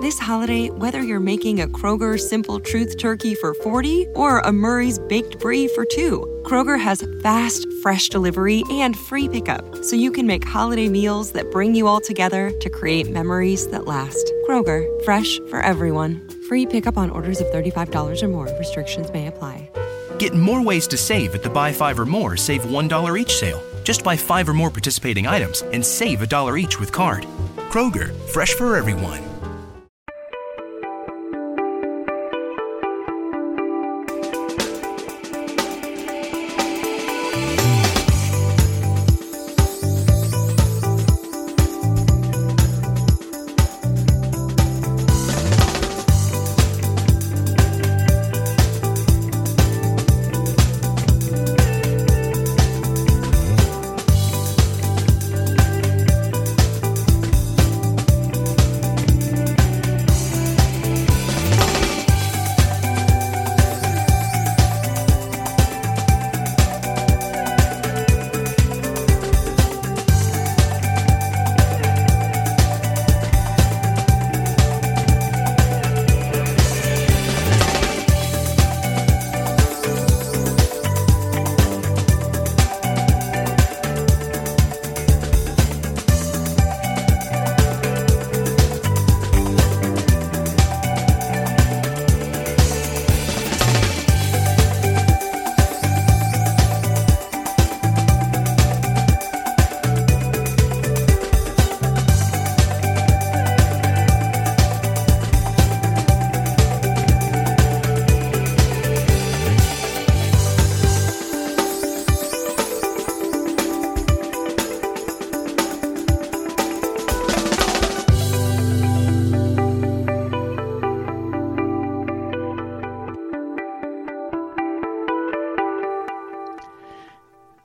This holiday, whether you're making a Kroger Simple Truth turkey for 40 or a Murray's Baked Brie for two, Kroger has fast, fresh delivery and free pickup, so you can make holiday meals that bring you all together to create memories that last. Kroger, fresh for everyone. Free pickup on orders of $35 or more. Restrictions may apply. Get more ways to save at the Buy Five or More Save $1 each sale. Just buy five or more participating items and save a dollar each with card. Kroger, fresh for everyone.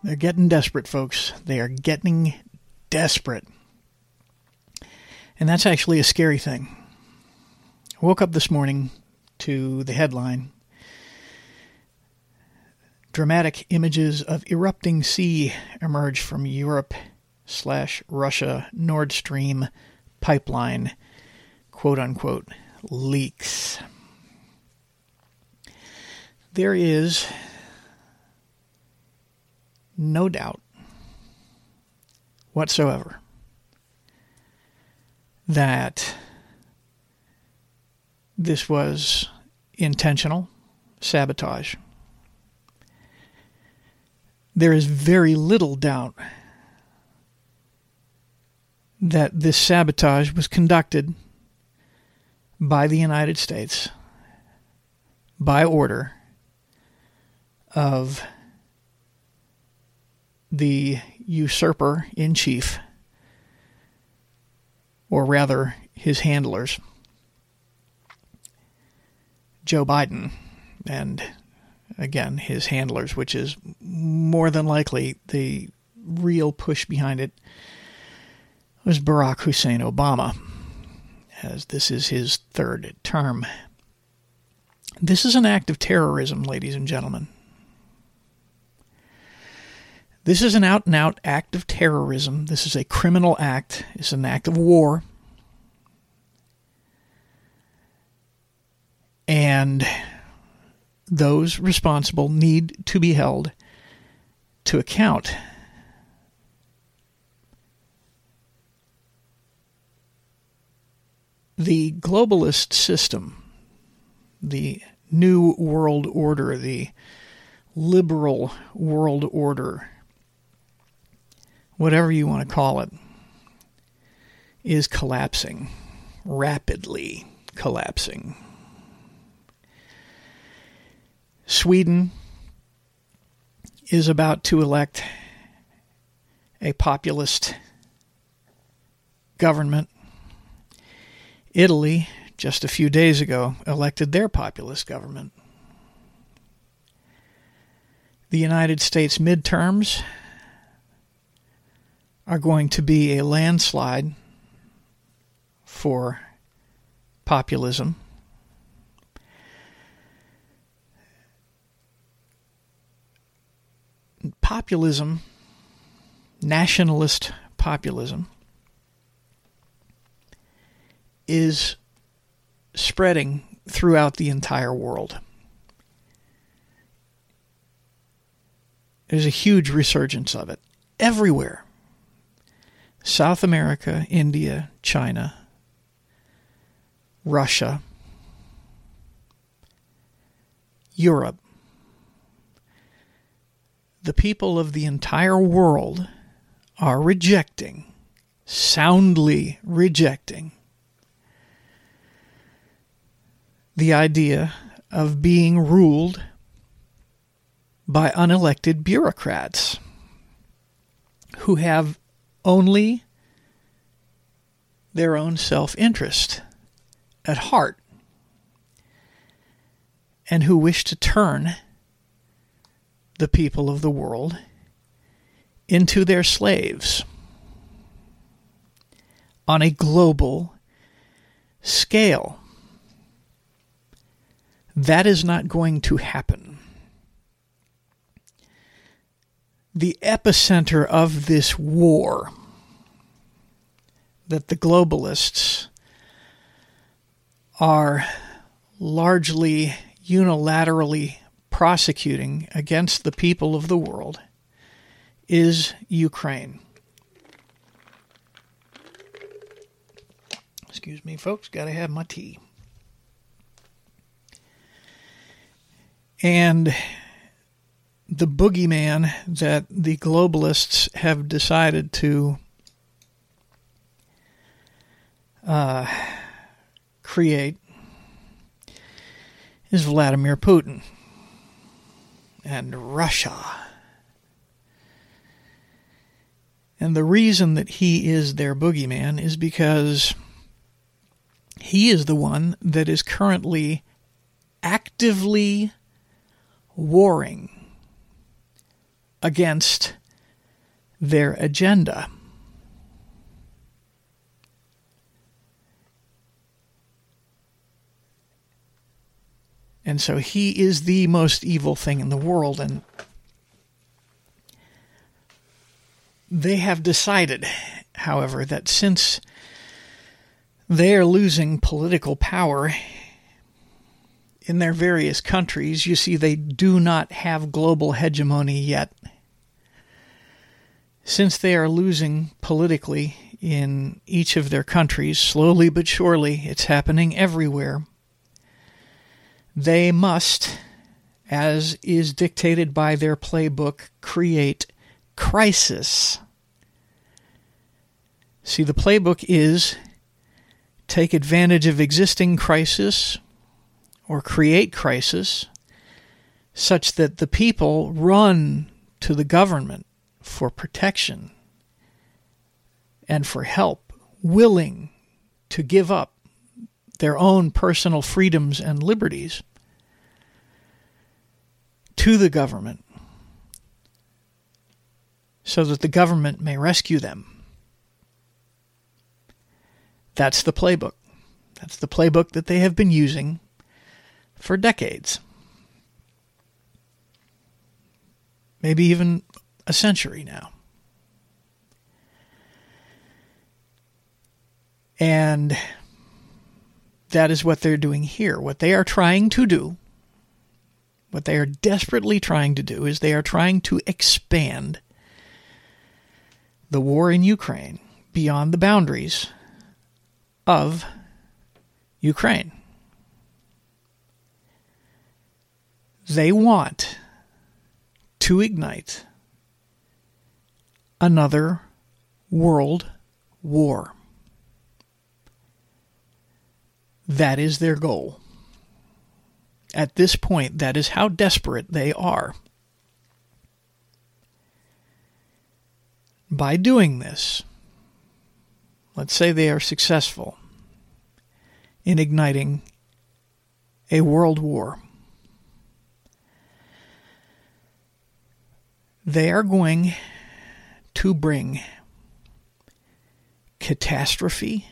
They're getting desperate, folks. They are getting desperate. And that's actually a scary thing. I woke up this morning to the headline Dramatic images of erupting sea emerge from Europe slash Russia Nord Stream pipeline, quote unquote, leaks. There is no doubt whatsoever that this was intentional sabotage. There is very little doubt that this sabotage was conducted by the United States by order of the usurper in chief, or rather his handlers, Joe Biden, and again, his handlers, which is more than likely the real push behind it, was Barack Hussein Obama, as this is his third term. This is an act of terrorism, ladies and gentlemen. This is an out and out act of terrorism. This is a criminal act. It's an act of war. And those responsible need to be held to account. The globalist system, the new world order, the liberal world order, whatever you want to call it, is collapsing, rapidly collapsing. Sweden is about to elect a populist government. Italy, just a few days ago, elected their populist government. The United States midterms are going to be a landslide for populism. Populism, nationalist populism, is spreading throughout the entire world. There's a huge resurgence of it everywhere. South America, India, China, Russia, Europe. The people of the entire world are rejecting, soundly rejecting, the idea of being ruled by unelected bureaucrats who have only their own self interest at heart and who wish to turn the people of the world into their slaves on a global scale. That is not going to happen. The epicenter of this war that the globalists are largely unilaterally prosecuting against the people of the world is Ukraine. Excuse me, folks, got to have my tea. And the boogeyman that the globalists have decided to uh, create is Vladimir Putin and Russia. And the reason that he is their boogeyman is because he is the one that is currently actively warring against their agenda. And so he is the most evil thing in the world. And they have decided, however, that since they are losing political power in their various countries, you see, they do not have global hegemony yet. Since they are losing politically in each of their countries, slowly but surely, it's happening everywhere they must, as is dictated by their playbook, create crisis. See, the playbook is take advantage of existing crisis or create crisis such that the people run to the government for protection and for help, willing to give up their own personal freedoms and liberties to the government so that the government may rescue them. That's the playbook. That's the playbook that they have been using for decades. Maybe even a century now. And that is what they're doing here. What they are trying to do, what they are desperately trying to do, is they are trying to expand the war in Ukraine beyond the boundaries of Ukraine. They want to ignite another world war. That is their goal. At this point, that is how desperate they are. By doing this, let's say they are successful, in igniting a world war. They are going to bring catastrophe,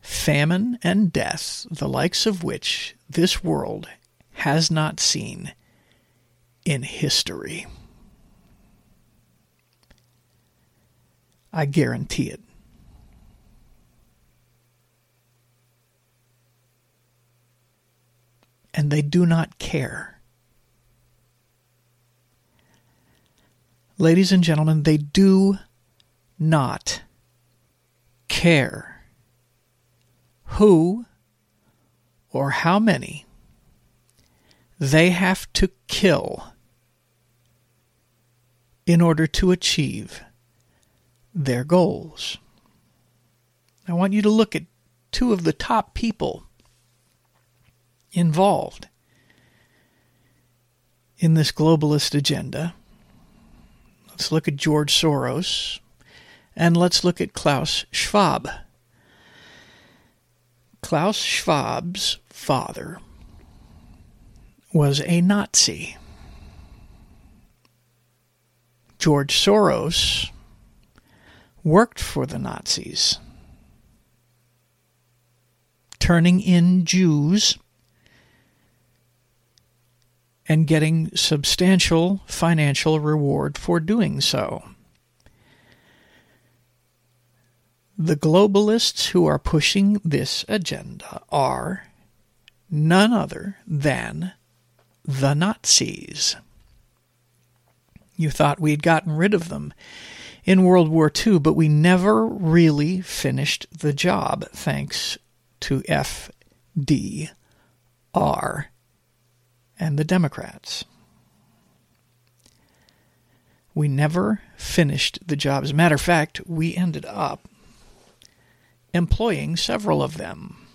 famine, and death, the likes of which this world has not seen in history. I guarantee it. And they do not care. Ladies and gentlemen, they do not care who or how many they have to kill in order to achieve their goals. I want you to look at two of the top people involved in this globalist agenda. Let's look at George Soros and let's look at Klaus Schwab. Klaus Schwab's father was a Nazi. George Soros worked for the Nazis, turning in Jews and getting substantial financial reward for doing so. The globalists who are pushing this agenda are none other than the Nazis. You thought we'd gotten rid of them in World War II, but we never really finished the job thanks to FDR and the Democrats. We never finished the job. As a matter of fact, we ended up employing several of them.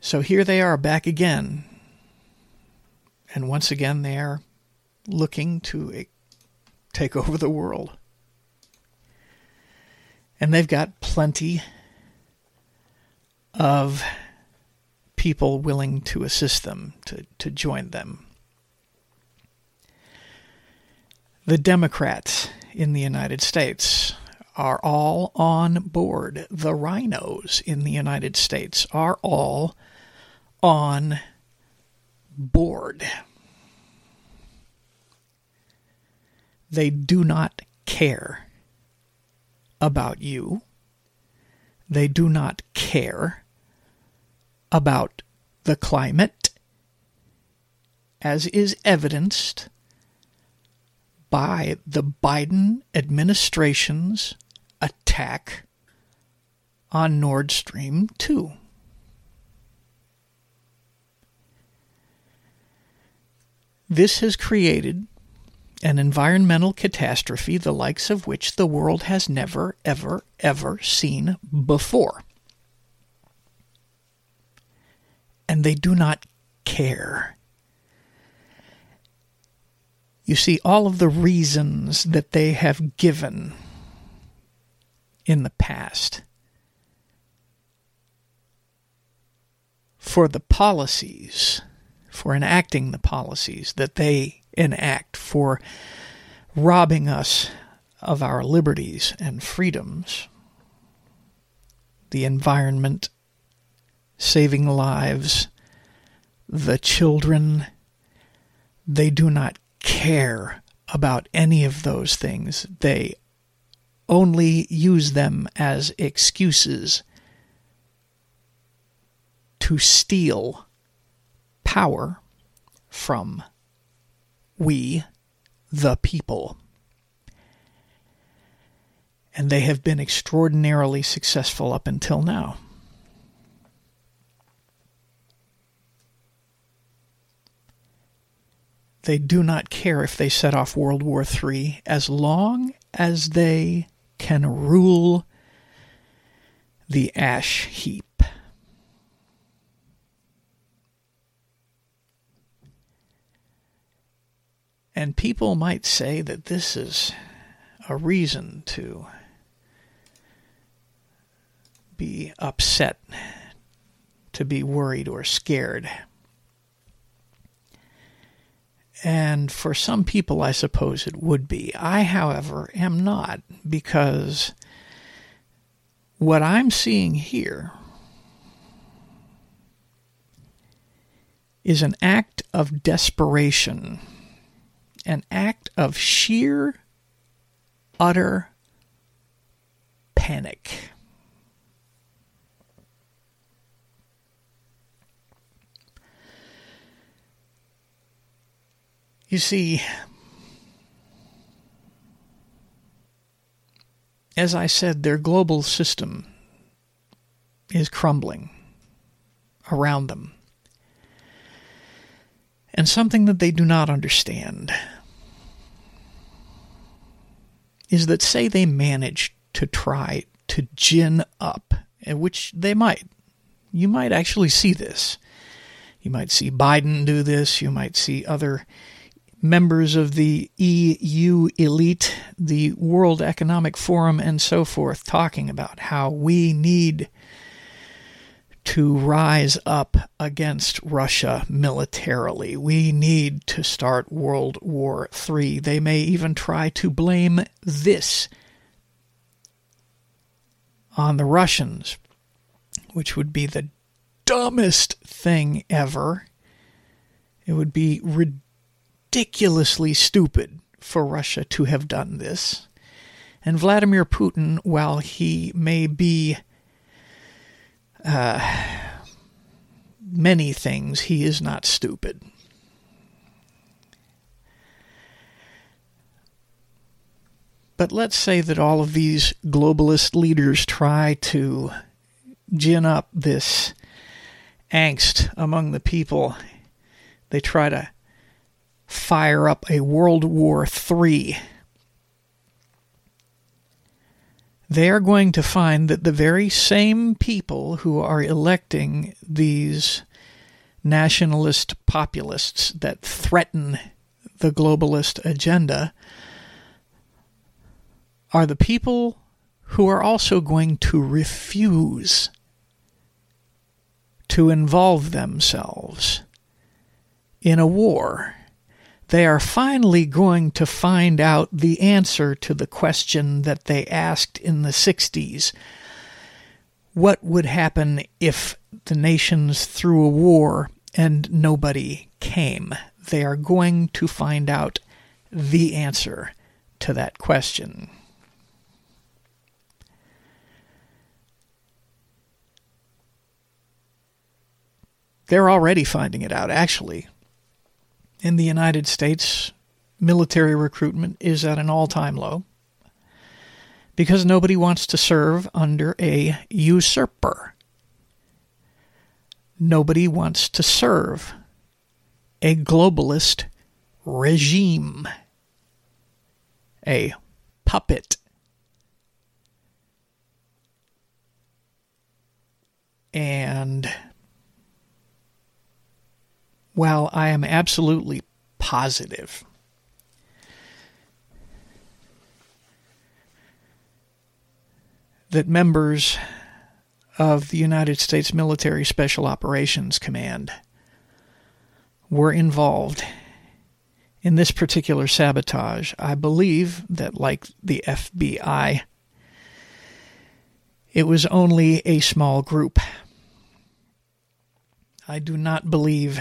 So here they are back again. And once again, they are looking to eh, take over the world. And they've got plenty of people willing to assist them, to, to join them. The Democrats in the United States are all on board. The RINOs in the United States are all on board. They do not care about you. They do not care about the climate, as is evidenced by the Biden administration's attack on Nord Stream 2. This has created an environmental catastrophe the likes of which the world has never, ever, ever seen before. And they do not care. You see, all of the reasons that they have given in the past for the policies, for enacting the policies that they enact for robbing us of our liberties and freedoms, the environment, saving lives, the children, they do not care about any of those things. They only use them as excuses to steal power from we, the people. And they have been extraordinarily successful up until now. They do not care if they set off World War III as long as they can rule the ash heap. And people might say that this is a reason to be upset, to be worried or scared. And for some people, I suppose it would be. I, however, am not because what I'm seeing here is an act of desperation, an act of sheer, utter panic. You see, as I said, their global system is crumbling around them. And something that they do not understand is that, say, they manage to try to gin up, which they might. You might actually see this. You might see Biden do this. You might see other members of the EU elite, the World Economic Forum, and so forth, talking about how we need to rise up against Russia militarily. We need to start World War III. They may even try to blame this on the Russians, which would be the dumbest thing ever. It would be ridiculous ridiculously stupid for Russia to have done this. And Vladimir Putin, while he may be uh, many things, he is not stupid. But let's say that all of these globalist leaders try to gin up this angst among the people. They try to fire up a World War III, they are going to find that the very same people who are electing these nationalist populists that threaten the globalist agenda are the people who are also going to refuse to involve themselves in a war they are finally going to find out the answer to the question that they asked in the 60s. What would happen if the nations threw a war and nobody came? They are going to find out the answer to that question. They're already finding it out, actually in the United States, military recruitment is at an all time low because nobody wants to serve under a usurper. Nobody wants to serve a globalist regime, a puppet. And well, I am absolutely positive that members of the United States Military Special Operations Command were involved in this particular sabotage. I believe that, like the FBI, it was only a small group. I do not believe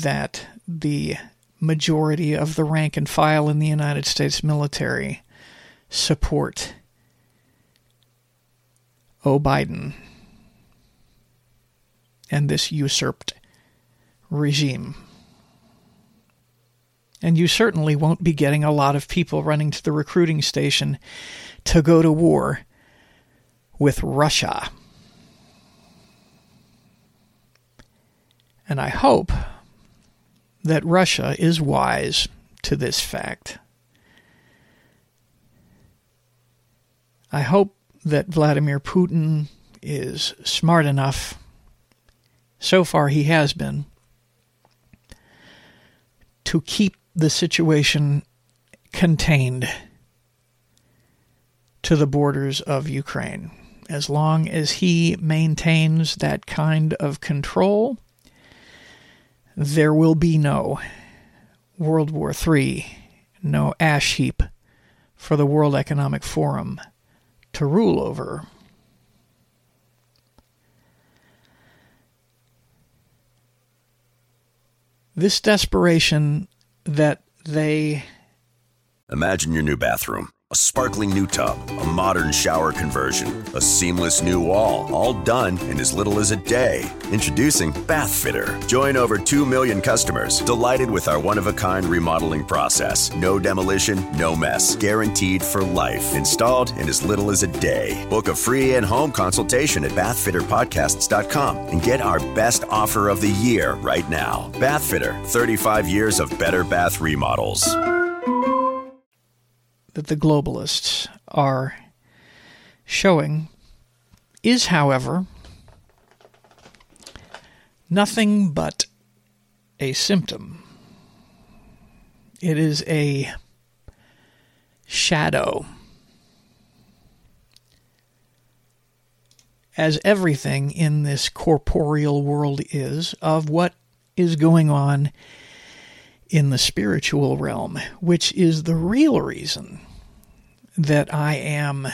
that the majority of the rank and file in the United States military support O. Biden and this usurped regime. And you certainly won't be getting a lot of people running to the recruiting station to go to war with Russia. And I hope that Russia is wise to this fact. I hope that Vladimir Putin is smart enough, so far he has been, to keep the situation contained to the borders of Ukraine. As long as he maintains that kind of control, there will be no World War III, no ash heap for the World Economic Forum to rule over. This desperation that they. Imagine your new bathroom a sparkling new tub, a modern shower conversion, a seamless new wall, all done in as little as a day. Introducing Bath Fitter. Join over 2 million customers delighted with our one of a kind remodeling process. No demolition, no mess. Guaranteed for life. Installed in as little as a day. Book a free in home consultation at bathfitterpodcasts.com and get our best offer of the year right now. Bath Fitter 35 years of better bath remodels that the globalists are showing is, however, nothing but a symptom. It is a shadow. As everything in this corporeal world is, of what is going on in the spiritual realm, which is the real reason that I am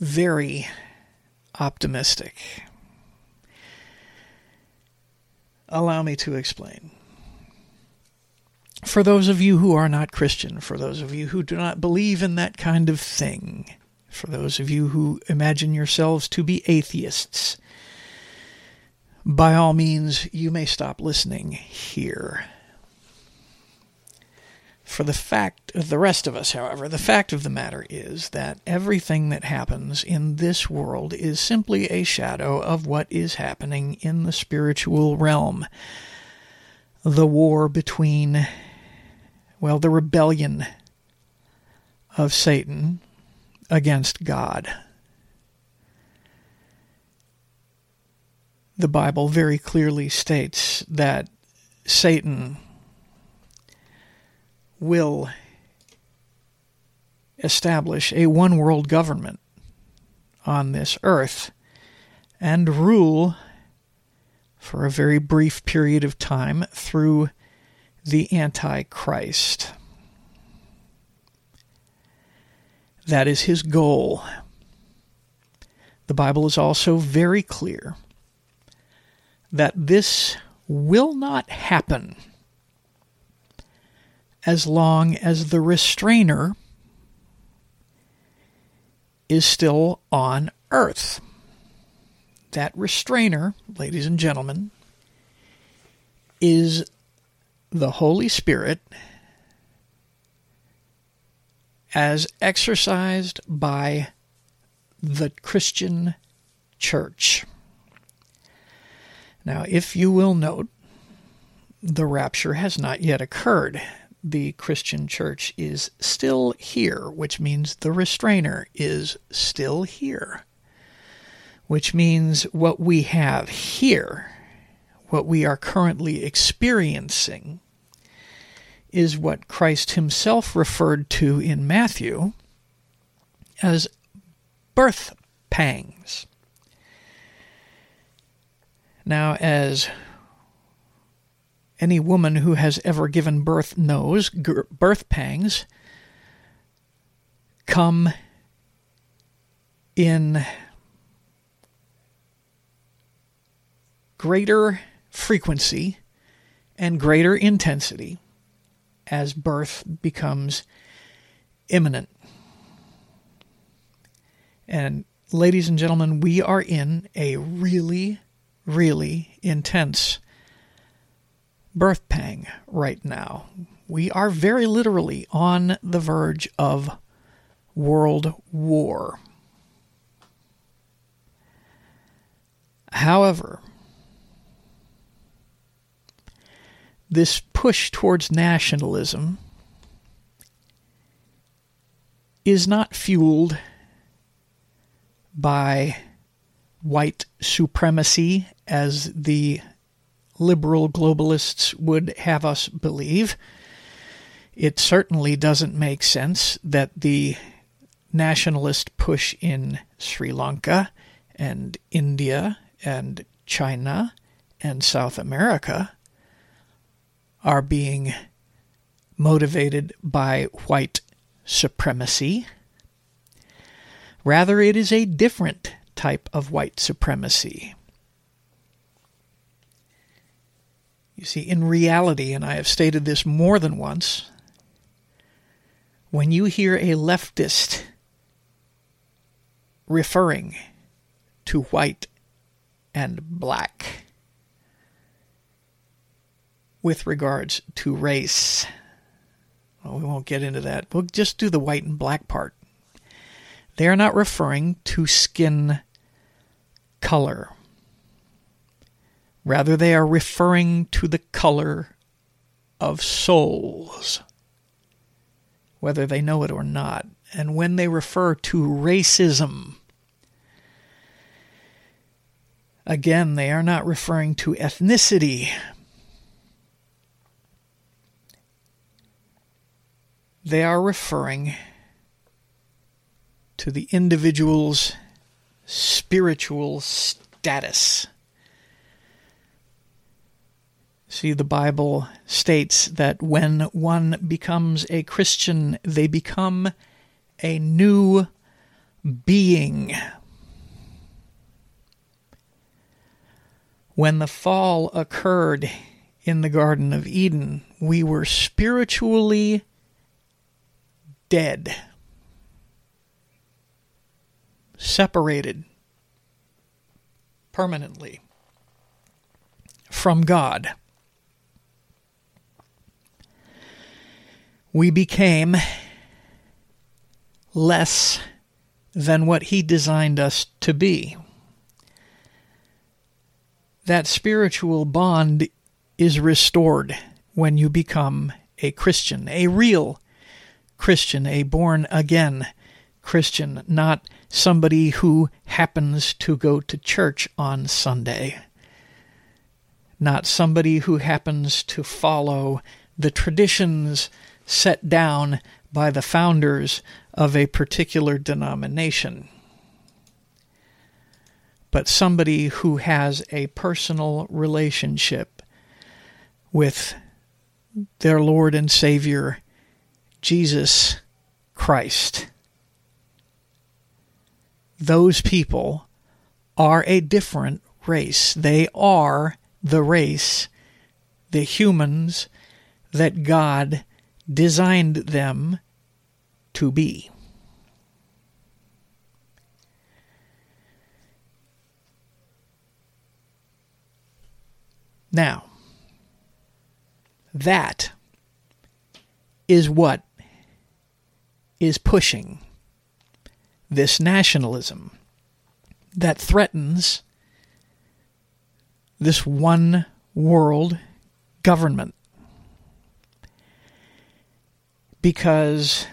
very optimistic. Allow me to explain. For those of you who are not Christian, for those of you who do not believe in that kind of thing, for those of you who imagine yourselves to be atheists, by all means, you may stop listening here. For the fact, of the rest of us, however, the fact of the matter is that everything that happens in this world is simply a shadow of what is happening in the spiritual realm. The war between, well, the rebellion of Satan against God. The Bible very clearly states that Satan will establish a one world government on this earth and rule for a very brief period of time through the Antichrist. That is his goal. The Bible is also very clear that this will not happen as long as the restrainer is still on earth. That restrainer, ladies and gentlemen, is the Holy Spirit as exercised by the Christian church. Now, if you will note, the rapture has not yet occurred the Christian church is still here, which means the restrainer is still here, which means what we have here, what we are currently experiencing, is what Christ himself referred to in Matthew as birth pangs. Now, as any woman who has ever given birth knows birth pangs come in greater frequency and greater intensity as birth becomes imminent. And ladies and gentlemen, we are in a really, really intense birth pang right now. We are very literally on the verge of world war. However, this push towards nationalism is not fueled by white supremacy as the liberal globalists would have us believe. It certainly doesn't make sense that the nationalist push in Sri Lanka and India and China and South America are being motivated by white supremacy. Rather, it is a different type of white supremacy. You see, in reality, and I have stated this more than once, when you hear a leftist referring to white and black with regards to race, well, we won't get into that. We'll just do the white and black part. They are not referring to skin color. Rather, they are referring to the color of souls, whether they know it or not. And when they refer to racism, again, they are not referring to ethnicity. They are referring to the individual's spiritual status. See, the Bible states that when one becomes a Christian, they become a new being. When the fall occurred in the Garden of Eden, we were spiritually dead, separated permanently from God. We became less than what He designed us to be. That spiritual bond is restored when you become a Christian, a real Christian, a born again Christian, not somebody who happens to go to church on Sunday, not somebody who happens to follow the traditions set down by the founders of a particular denomination, but somebody who has a personal relationship with their Lord and Savior, Jesus Christ. Those people are a different race. They are the race, the humans that God designed them to be. Now, that is what is pushing this nationalism that threatens this one world government because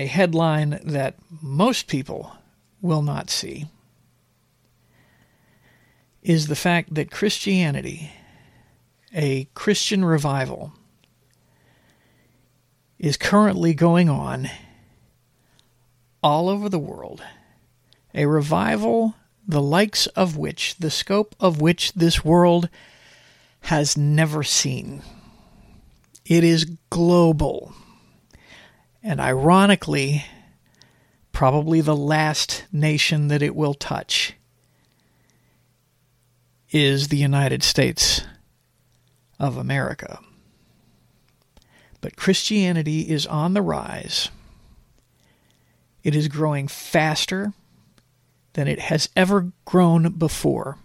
a headline that most people will not see is the fact that Christianity, a Christian revival, is currently going on all over the world. A revival the likes of which, the scope of which this world has never seen. It is global. And ironically, probably the last nation that it will touch is the United States of America. But Christianity is on the rise. It is growing faster than it has ever grown before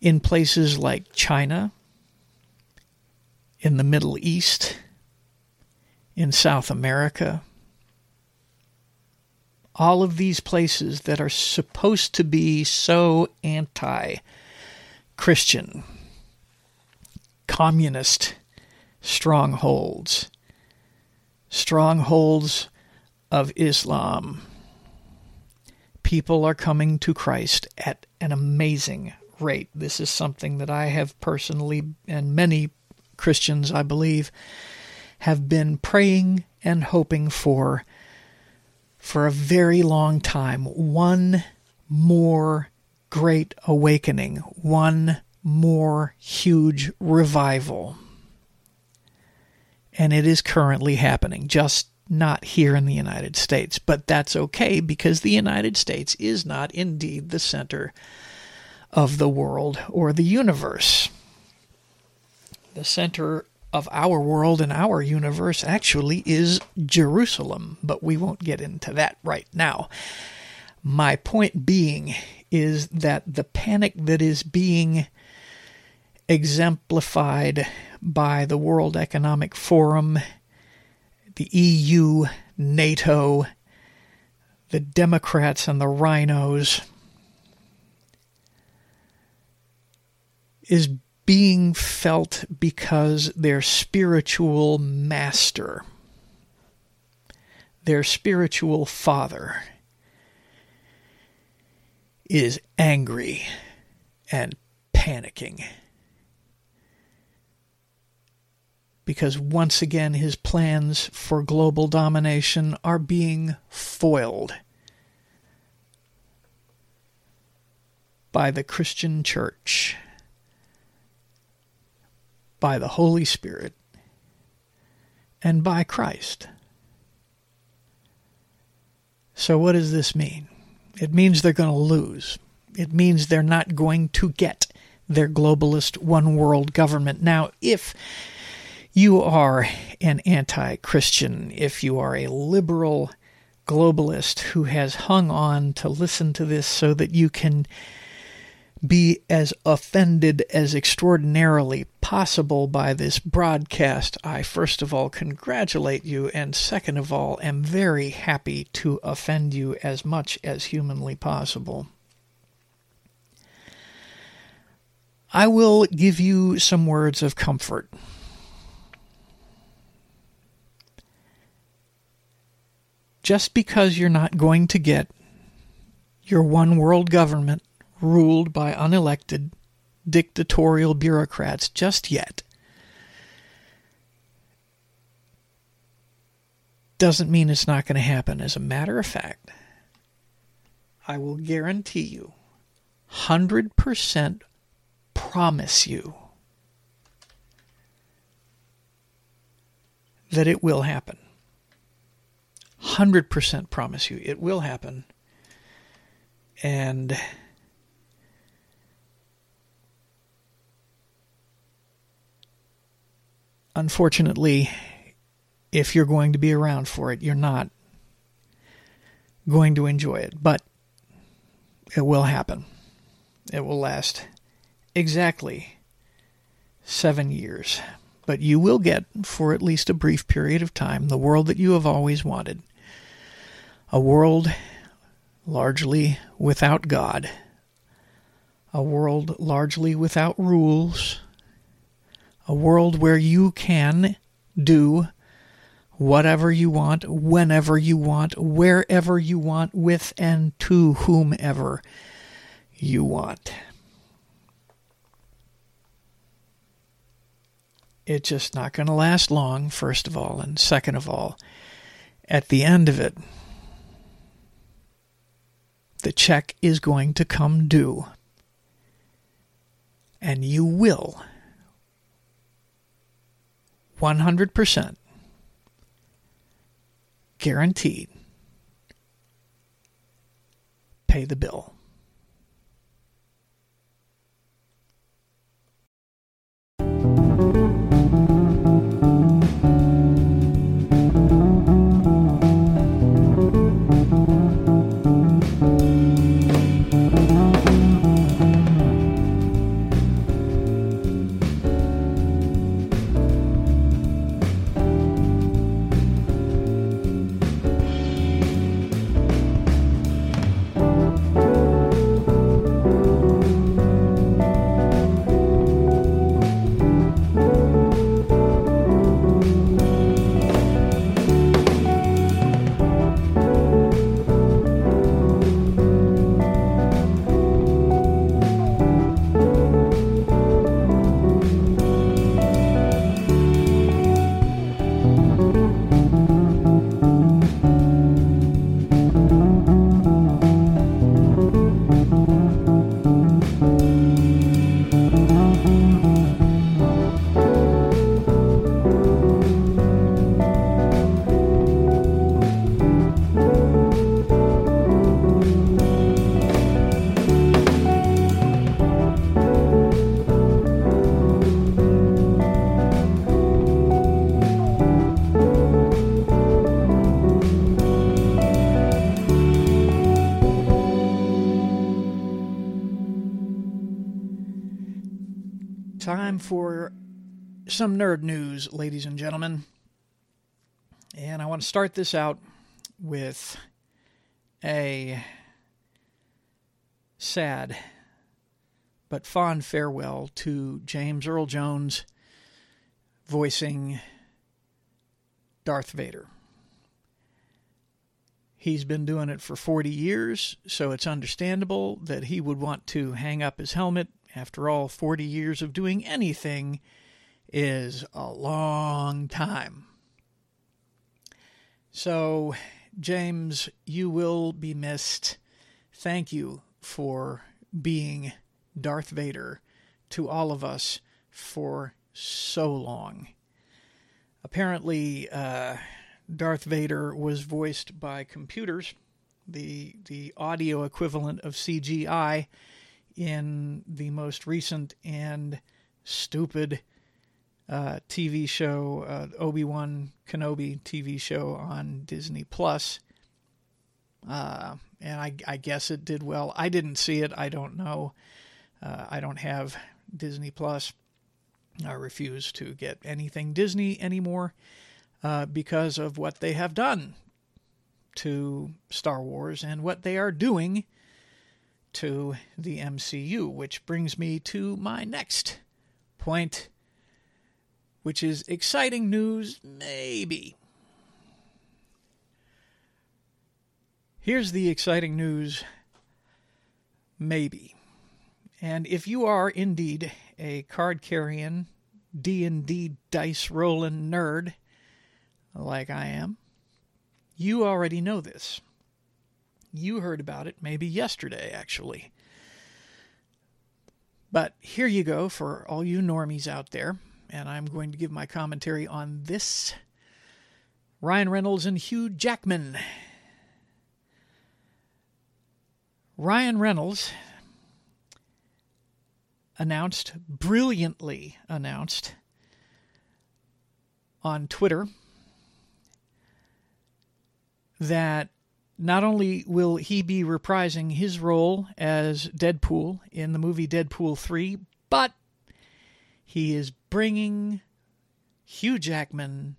in places like China, in the Middle East, in South America. All of these places that are supposed to be so anti Christian, communist strongholds, strongholds of Islam. People are coming to Christ at an amazing rate. This is something that I have personally and many Christians, I believe, have been praying and hoping for for a very long time. One more great awakening, one more huge revival. And it is currently happening, just not here in the United States. But that's okay because the United States is not indeed the center of the world or the universe. The center of our world and our universe actually is Jerusalem, but we won't get into that right now. My point being is that the panic that is being exemplified by the World Economic Forum, the EU, NATO, the Democrats, and the RINOs is being felt because their spiritual master, their spiritual father, is angry and panicking. Because once again, his plans for global domination are being foiled by the Christian church by the Holy Spirit and by Christ. So, what does this mean? It means they're going to lose. It means they're not going to get their globalist one world government. Now, if you are an anti Christian, if you are a liberal globalist who has hung on to listen to this so that you can be as offended as extraordinarily possible by this broadcast, I first of all congratulate you, and second of all, am very happy to offend you as much as humanly possible. I will give you some words of comfort. Just because you're not going to get your one world government ruled by unelected dictatorial bureaucrats just yet doesn't mean it's not going to happen. As a matter of fact, I will guarantee you, 100% promise you that it will happen. 100% promise you it will happen. And unfortunately, if you're going to be around for it, you're not going to enjoy it. But it will happen. It will last exactly seven years. But you will get, for at least a brief period of time, the world that you have always wanted. A world largely without God. A world largely without rules a world where you can do whatever you want, whenever you want, wherever you want, with and to whomever you want. It's just not going to last long, first of all, and second of all, at the end of it, the check is going to come due. And you will 100% guaranteed pay the bill. Time for some nerd news, ladies and gentlemen. And I want to start this out with a sad but fond farewell to James Earl Jones voicing Darth Vader. He's been doing it for 40 years, so it's understandable that he would want to hang up his helmet. After all, 40 years of doing anything is a long time. So, James, you will be missed. Thank you for being Darth Vader to all of us for so long. Apparently, uh, Darth Vader was voiced by computers, the the audio equivalent of CGI in the most recent and stupid uh, TV show, uh, Obi Wan Kenobi TV show on Disney Plus. Uh, and I, I, guess it did well. I didn't see it. I don't know. Uh, I don't have Disney Plus. I refuse to get anything Disney anymore uh, because of what they have done to Star Wars and what they are doing to the MCU, which brings me to my next point which is exciting news, maybe. Here's the exciting news, maybe. And if you are indeed a card carrying, D&D dice rolling nerd like I am, you already know this. You heard about it maybe yesterday, actually. But here you go for all you normies out there and I'm going to give my commentary on this. Ryan Reynolds and Hugh Jackman. Ryan Reynolds announced, brilliantly announced, on Twitter that not only will he be reprising his role as Deadpool in the movie Deadpool 3, but he is bringing Hugh Jackman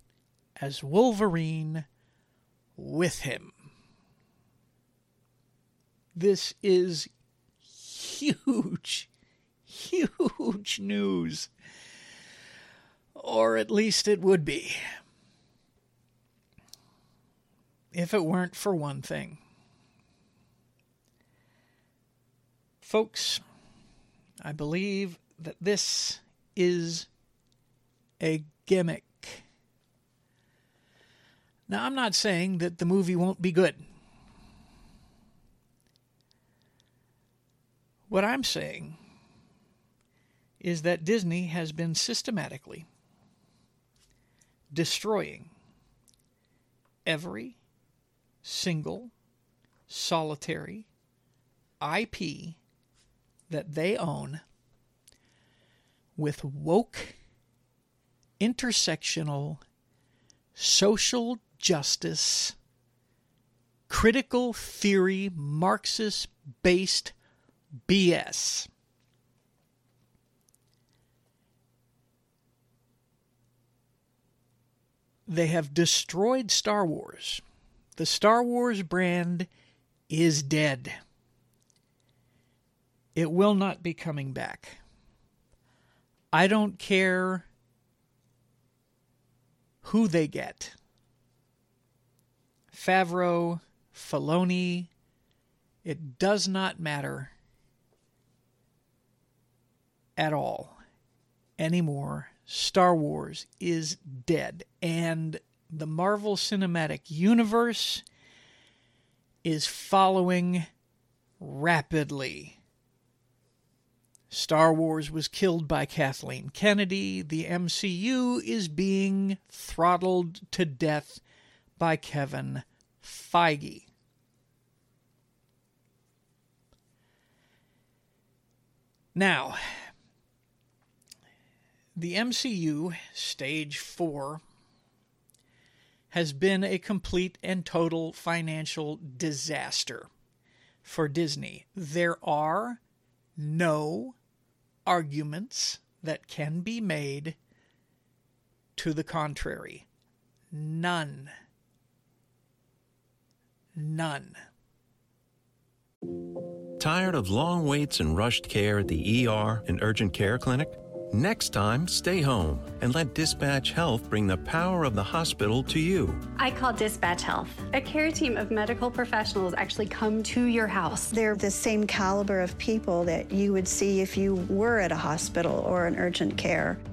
as Wolverine with him. This is huge, huge news. Or at least it would be. If it weren't for one thing. Folks, I believe that this is a gimmick. Now, I'm not saying that the movie won't be good. What I'm saying is that Disney has been systematically destroying every single solitary IP that they own with woke, intersectional, social justice, critical theory, Marxist based BS. They have destroyed Star Wars. The Star Wars brand is dead. It will not be coming back. I don't care who they get. Favreau, Filoni, it does not matter at all anymore. Star Wars is dead. And the Marvel Cinematic Universe is following rapidly Star Wars was killed by Kathleen Kennedy. The MCU is being throttled to death by Kevin Feige. Now, the MCU Stage 4 has been a complete and total financial disaster for Disney. There are no arguments that can be made to the contrary. None. None. Tired of long waits and rushed care at the ER and urgent care clinic? Next time, stay home and let Dispatch Health bring the power of the hospital to you. I call Dispatch Health. A care team of medical professionals actually come to your house. They're the same caliber of people that you would see if you were at a hospital or an urgent care.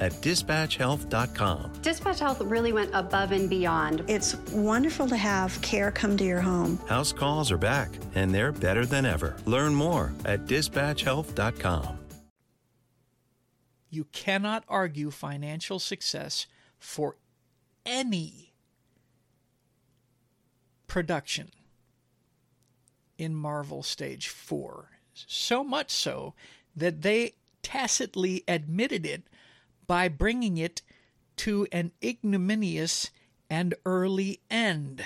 at dispatchhealth.com. Dispatch Health really went above and beyond. It's wonderful to have care come to your home. House calls are back, and they're better than ever. Learn more at dispatchhealth.com. You cannot argue financial success for any production in Marvel Stage 4. So much so that they tacitly admitted it by bringing it to an ignominious and early end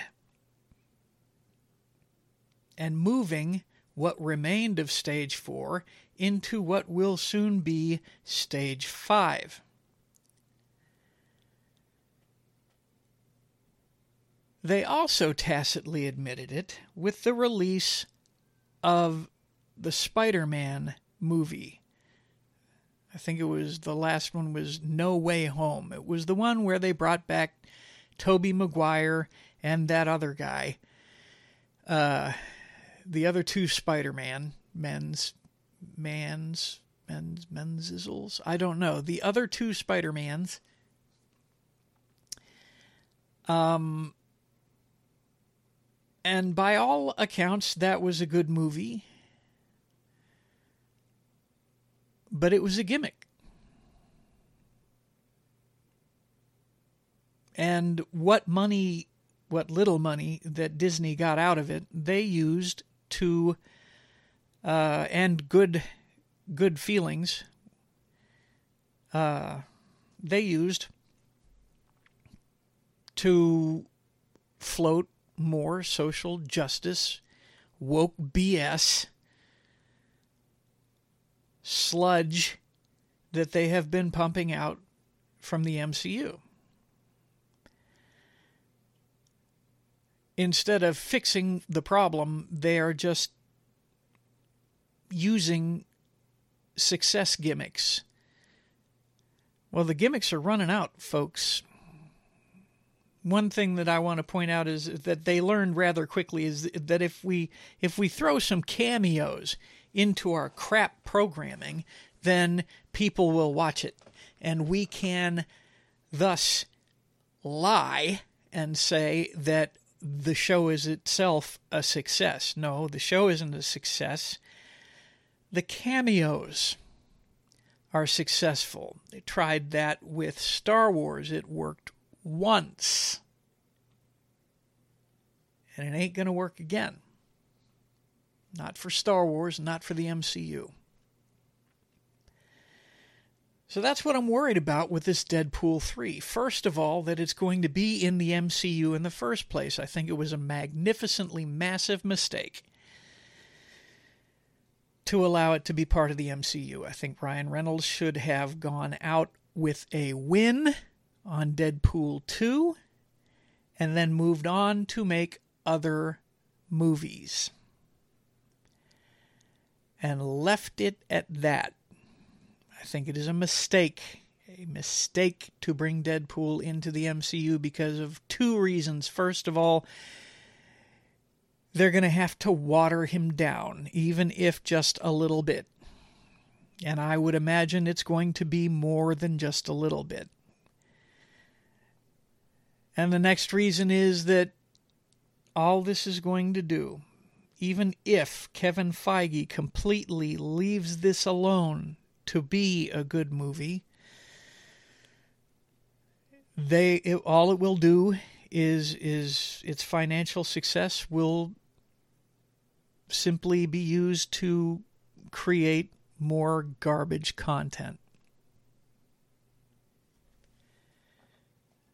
and moving what remained of stage 4 into what will soon be stage 5. They also tacitly admitted it with the release of the Spider Man movie. I think it was the last one was No Way Home. It was the one where they brought back Tobey Maguire and that other guy. Uh, the other two Spider Man men's man's men's men's I don't know. The other two Spider Mans. Um and by all accounts, that was a good movie. But it was a gimmick. And what money, what little money that Disney got out of it, they used to, uh, and good, good feelings, uh, they used to float more social justice, woke BS, sludge that they have been pumping out from the MCU. Instead of fixing the problem, they are just using success gimmicks. Well, the gimmicks are running out, folks one thing that I want to point out is that they learned rather quickly is that if we if we throw some cameos into our crap programming, then people will watch it, and we can thus lie and say that the show is itself a success. No, the show isn't a success. The cameos are successful. They tried that with Star Wars. It worked once. And it ain't going to work again. Not for Star Wars, not for the MCU. So that's what I'm worried about with this Deadpool 3. First of all, that it's going to be in the MCU in the first place. I think it was a magnificently massive mistake to allow it to be part of the MCU. I think Ryan Reynolds should have gone out with a win on Deadpool 2 and then moved on to make other movies. And left it at that. I think it is a mistake, a mistake to bring Deadpool into the MCU because of two reasons. First of all, they're going to have to water him down, even if just a little bit. And I would imagine it's going to be more than just a little bit. And the next reason is that all this is going to do, even if Kevin Feige completely leaves this alone to be a good movie, they it, all it will do is is its financial success will simply be used to create more garbage content.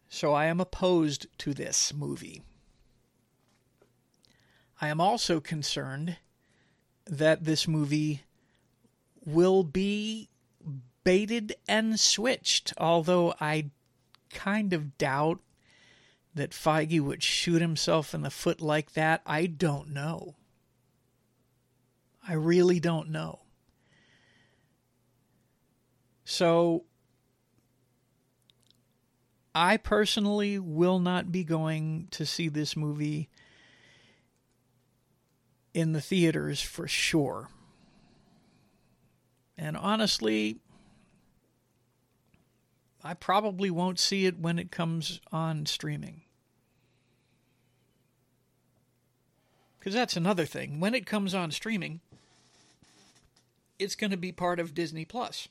So I am opposed to this movie. I am also concerned that this movie will be baited and switched, although I kind of doubt that Feige would shoot himself in the foot like that. I don't know. I really don't know. So I personally will not be going to see this movie in the theaters for sure. And honestly, I probably won't see it when it comes on streaming. Because that's another thing. When it comes on streaming, it's going to be part of Disney Plus.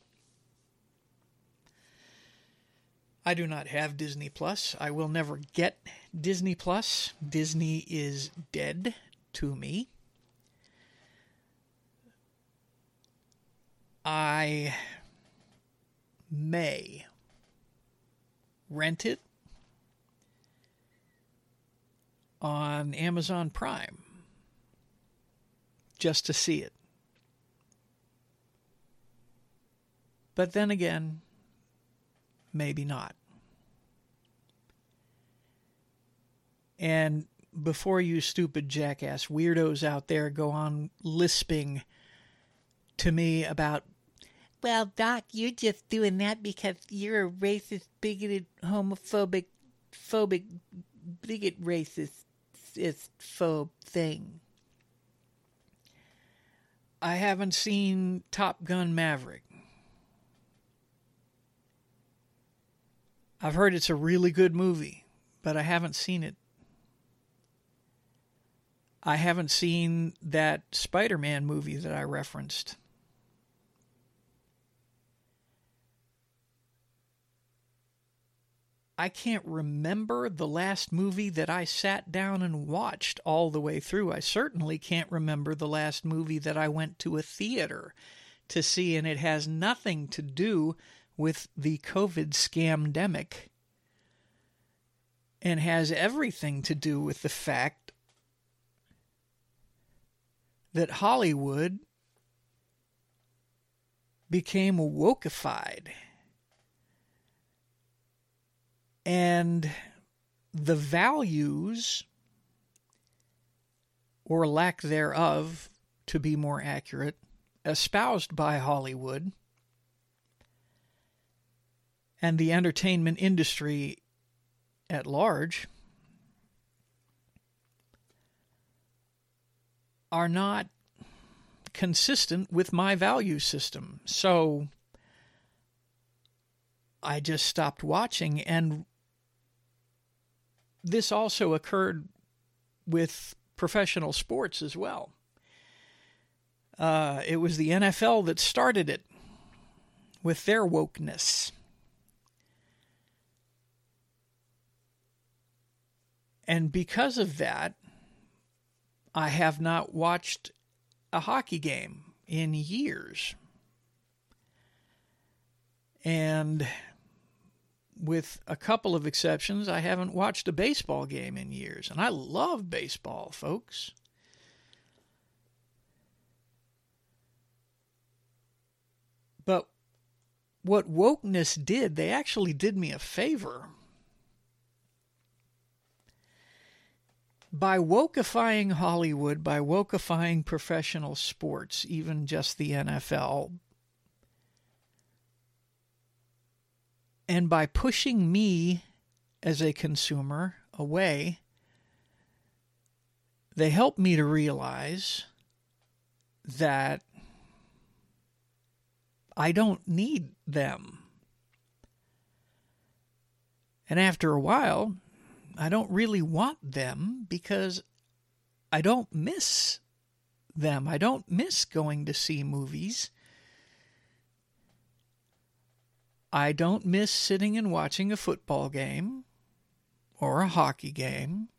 I do not have Disney Plus. I will never get Disney Plus. Disney is dead to me. I may rent it on Amazon Prime just to see it. But then again, maybe not. And before you stupid jackass weirdos out there go on lisping to me about, well, Doc, you're just doing that because you're a racist, bigoted, homophobic, phobic, bigot, racist, phobe thing. I haven't seen Top Gun Maverick. I've heard it's a really good movie, but I haven't seen it. I haven't seen that Spider Man movie that I referenced. I can't remember the last movie that I sat down and watched all the way through. I certainly can't remember the last movie that I went to a theater to see, and it has nothing to do with the COVID scamdemic and has everything to do with the fact that Hollywood became wokeified and the values or lack thereof to be more accurate espoused by Hollywood and the entertainment industry at large are not consistent with my value system. So I just stopped watching. And this also occurred with professional sports as well. Uh, it was the NFL that started it with their wokeness. And because of that, I have not watched a hockey game in years. And with a couple of exceptions, I haven't watched a baseball game in years. And I love baseball, folks. But what wokeness did, they actually did me a favor by wokeifying Hollywood, by wokeifying professional sports, even just the NFL, and by pushing me as a consumer away, they help me to realize that I don't need them. And after a while, I don't really want them because I don't miss them. I don't miss going to see movies. I don't miss sitting and watching a football game or a hockey game.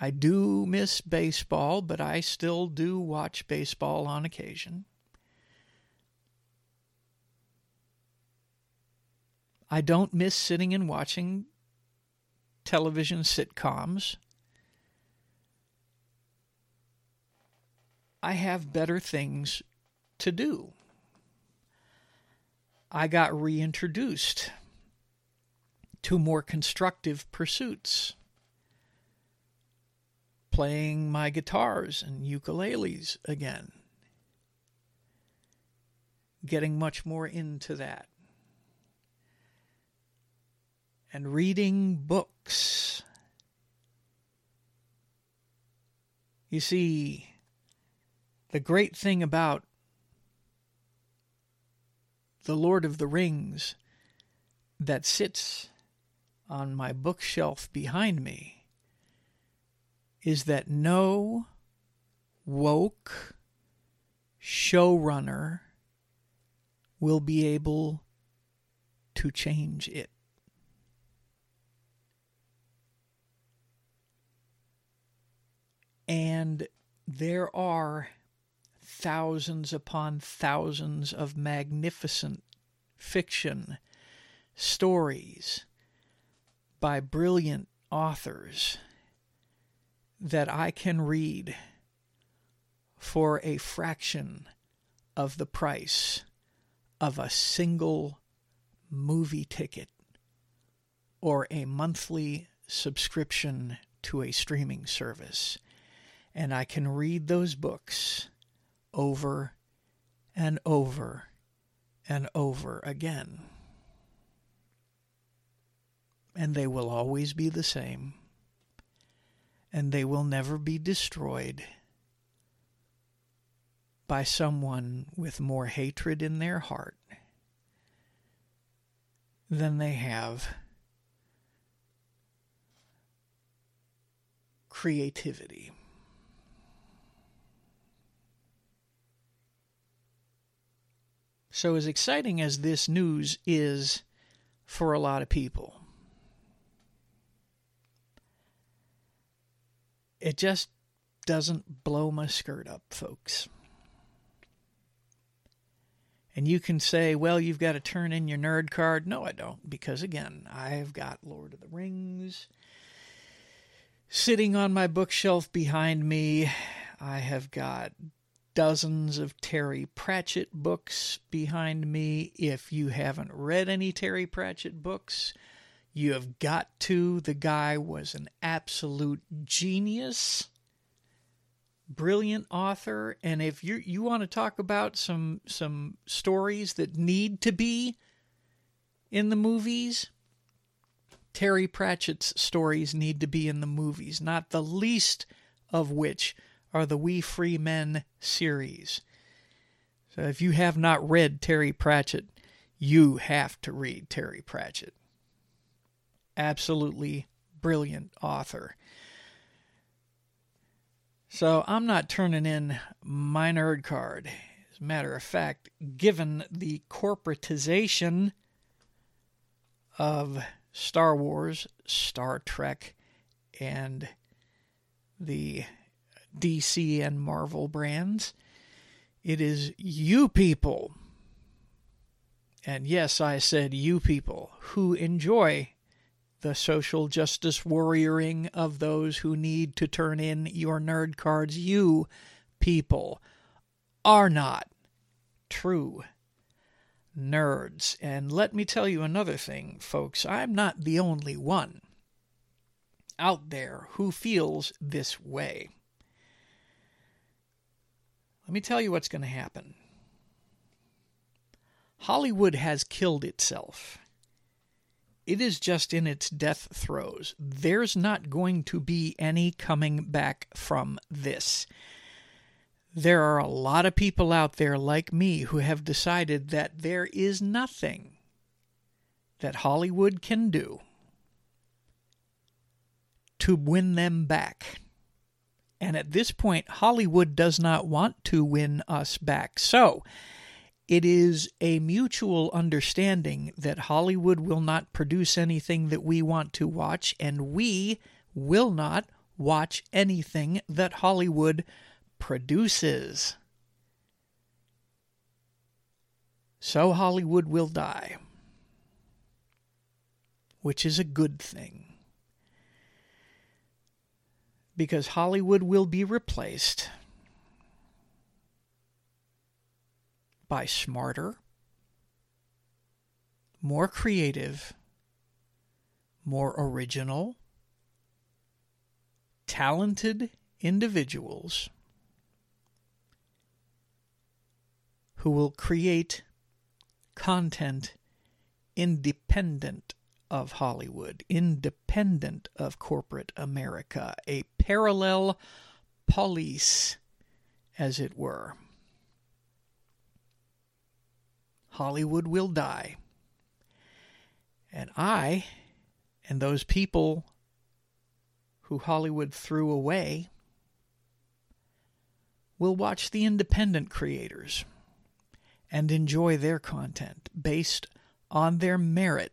I do miss baseball, but I still do watch baseball on occasion. I don't miss sitting and watching television sitcoms. I have better things to do. I got reintroduced to more constructive pursuits. Playing my guitars and ukuleles again. Getting much more into that. And reading books. You see, the great thing about The Lord of the Rings that sits on my bookshelf behind me is that no woke showrunner will be able to change it. And there are thousands upon thousands of magnificent fiction stories by brilliant authors that I can read for a fraction of the price of a single movie ticket or a monthly subscription to a streaming service. And I can read those books over and over and over again and they will always be the same, and they will never be destroyed by someone with more hatred in their heart than they have creativity. So, as exciting as this news is for a lot of people, it just doesn't blow my skirt up, folks. And you can say, well, you've got to turn in your nerd card. No, I don't, because again, I've got Lord of the Rings sitting on my bookshelf behind me. I have got dozens of Terry Pratchett books behind me. If you haven't read any Terry Pratchett books, you have got to. The guy was an absolute genius, brilliant author, and if you you want to talk about some some stories that need to be in the movies, Terry Pratchett's stories need to be in the movies, not the least of which are the Wee Free Men series. So if you have not read Terry Pratchett, you have to read Terry Pratchett absolutely brilliant author. So I'm not turning in my nerd card. As a matter of fact, given the corporatization of Star Wars, Star Trek, and the DC and Marvel brands, it is you people, and yes, I said you people, who enjoy the social justice warrioring of those who need to turn in your nerd cards. You people are not true nerds. And let me tell you another thing, folks. I'm not the only one out there who feels this way. Let me tell you what's going to happen. Hollywood has killed itself it is just in its death throes. There's not going to be any coming back from this. There are a lot of people out there like me who have decided that there is nothing that Hollywood can do to win them back. And at this point, Hollywood does not want to win us back. So, it is a mutual understanding that Hollywood will not produce anything that we want to watch, and we will not watch anything that Hollywood produces. So Hollywood will die, which is a good thing. Because Hollywood will be replaced by smarter, more creative, more original, talented individuals who will create content independent of Hollywood, independent of corporate America, a parallel polis, as it were. Hollywood will die. And I and those people who Hollywood threw away will watch the independent creators and enjoy their content based on their merit.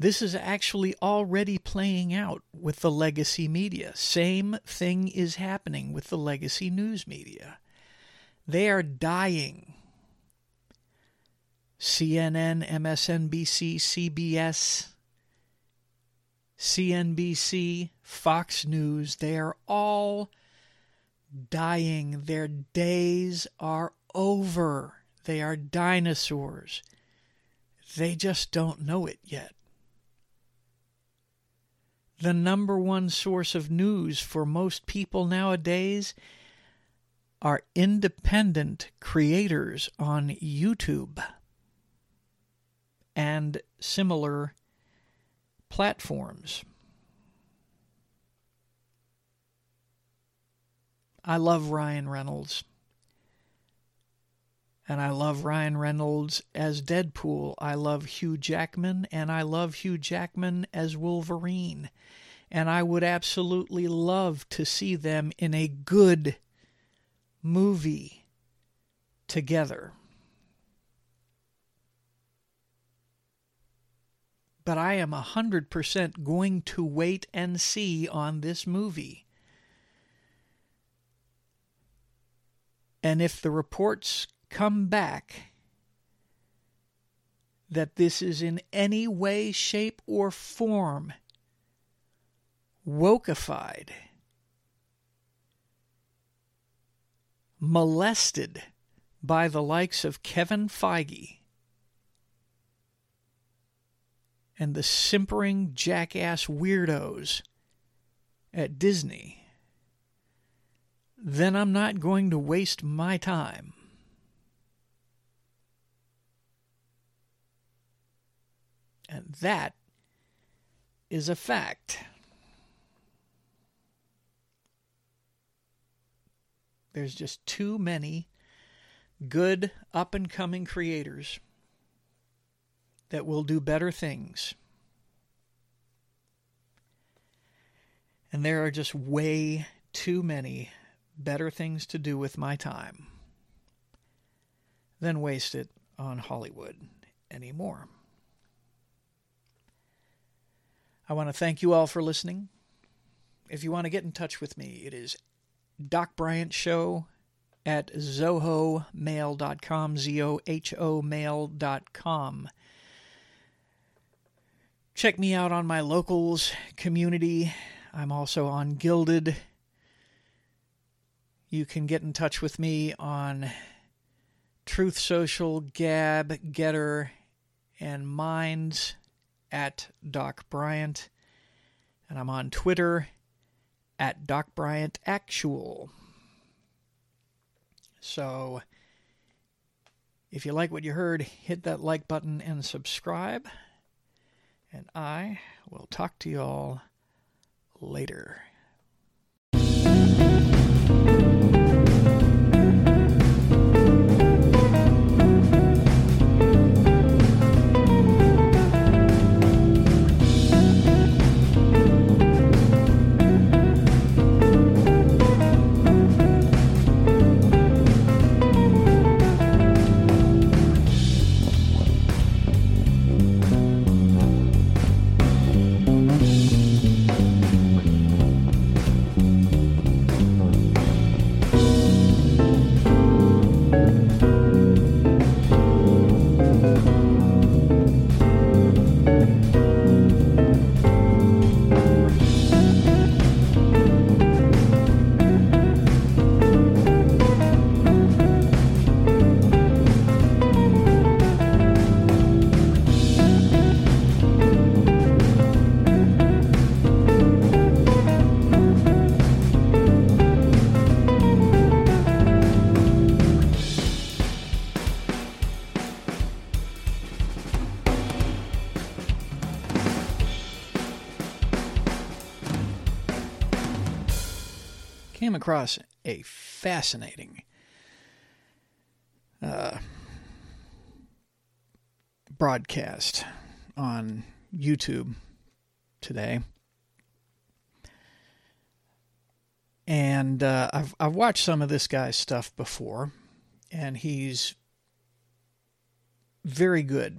This is actually already playing out with the legacy media. Same thing is happening with the legacy news media. They are dying. CNN, MSNBC, CBS, CNBC, Fox News, they are all dying. Their days are over. They are dinosaurs. They just don't know it yet. The number one source of news for most people nowadays are independent creators on YouTube and similar platforms. I love Ryan Reynolds. And I love Ryan Reynolds as Deadpool. I love Hugh Jackman, and I love Hugh Jackman as Wolverine. And I would absolutely love to see them in a good movie together. But I am a 100% going to wait and see on this movie. And if the reports come back that this is in any way, shape, or form wokeified, molested by the likes of Kevin Feige and the simpering jackass weirdos at Disney, then I'm not going to waste my time. And that is a fact. There's just too many good up and coming creators that will do better things. And there are just way too many better things to do with my time than waste it on Hollywood anymore. I want to thank you all for listening. If you want to get in touch with me, it is Doc Bryant Show at zohomail.com, Z-O-H-O mail.com. Check me out on my locals community. I'm also on Guilded. You can get in touch with me on Truth Social, Gab, Gettr, and Minds at Doc Bryant. And I'm on Twitter at Doc Bryant Actual. So, if you like what you heard, hit that like button and subscribe. And I will talk to you all later. Across a fascinating uh, broadcast on YouTube today. And uh, I've I've watched some of this guy's stuff before, and he's very good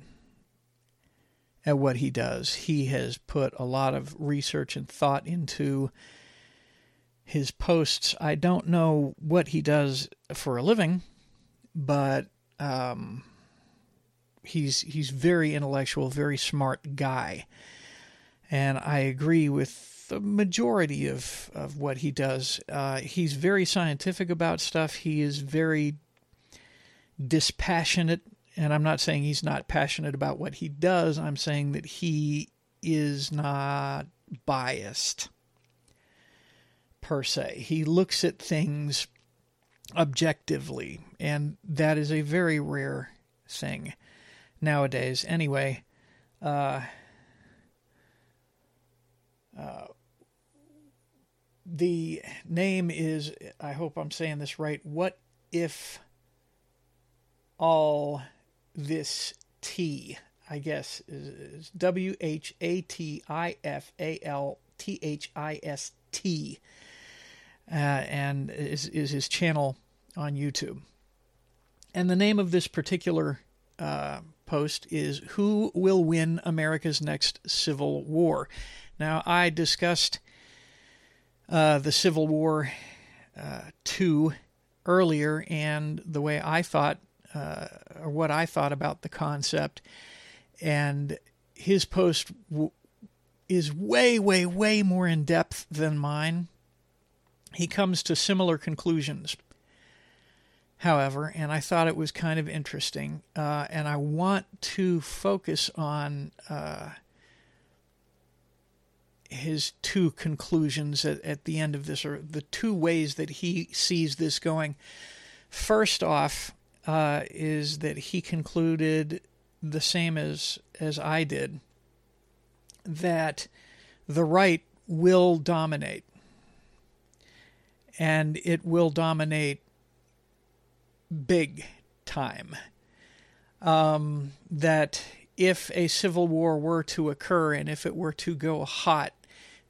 at what he does. He has put a lot of research and thought into his posts. I don't know what he does for a living, but um, he's he's very intellectual, very smart guy, and I agree with the majority of of what he does. Uh, he's very scientific about stuff. He is very dispassionate, and I'm not saying he's not passionate about what he does. I'm saying that he is not biased per se. He looks at things objectively, and that is a very rare thing nowadays. Anyway, uh, uh, the name is, I hope I'm saying this right, What If All This T, I guess, is W H A T I F A L T H I S T, uh, and is, is his channel on YouTube. And the name of this particular uh, post is Who Will Win America's Next Civil War? Now, I discussed uh, the Civil War uh, 2 earlier and the way I thought, uh, or what I thought about the concept. And his post w- is way, way, way more in depth than mine. He comes to similar conclusions however, and I thought it was kind of interesting. Uh, and I want to focus on uh, his two conclusions at, at the end of this, or the two ways that he sees this going. First off, uh, is that he concluded the same as as I did that the right will dominate, and it will dominate big time. Um, that if a civil war were to occur and if it were to go hot,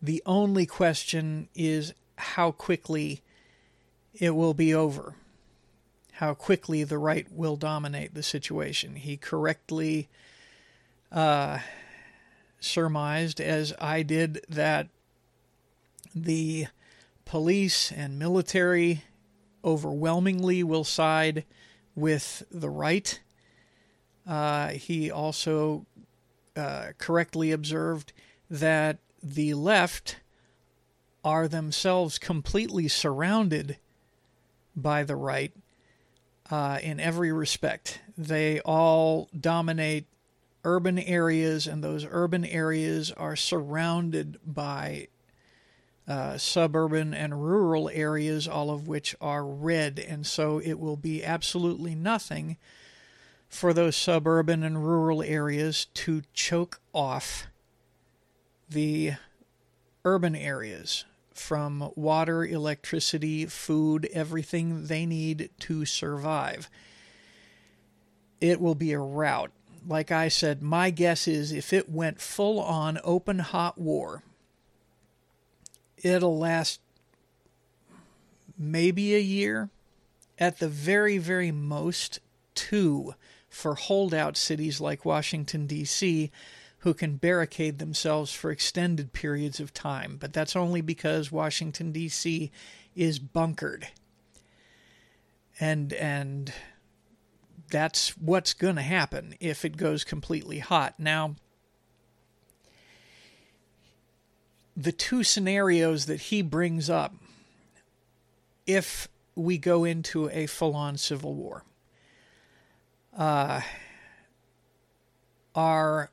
the only question is how quickly it will be over, how quickly the right will dominate the situation. He correctly uh, surmised, as I did, that the police and military overwhelmingly will side with the right. Uh, he also uh, correctly observed that the left are themselves completely surrounded by the right uh, in every respect. They all dominate urban areas, and those urban areas are surrounded by uh, suburban and rural areas, all of which are red. And so it will be absolutely nothing for those suburban and rural areas to choke off the urban areas from water, electricity, food, everything they need to survive. It will be a rout. Like I said, my guess is if it went full on open hot war, it'll last maybe a year, at the very, very most, two for holdout cities like Washington, D.C., who can barricade themselves for extended periods of time. But that's only because Washington, D.C. is bunkered. And, and that's what's going to happen if it goes completely hot. Now, the two scenarios that he brings up if we go into a full on civil war uh, are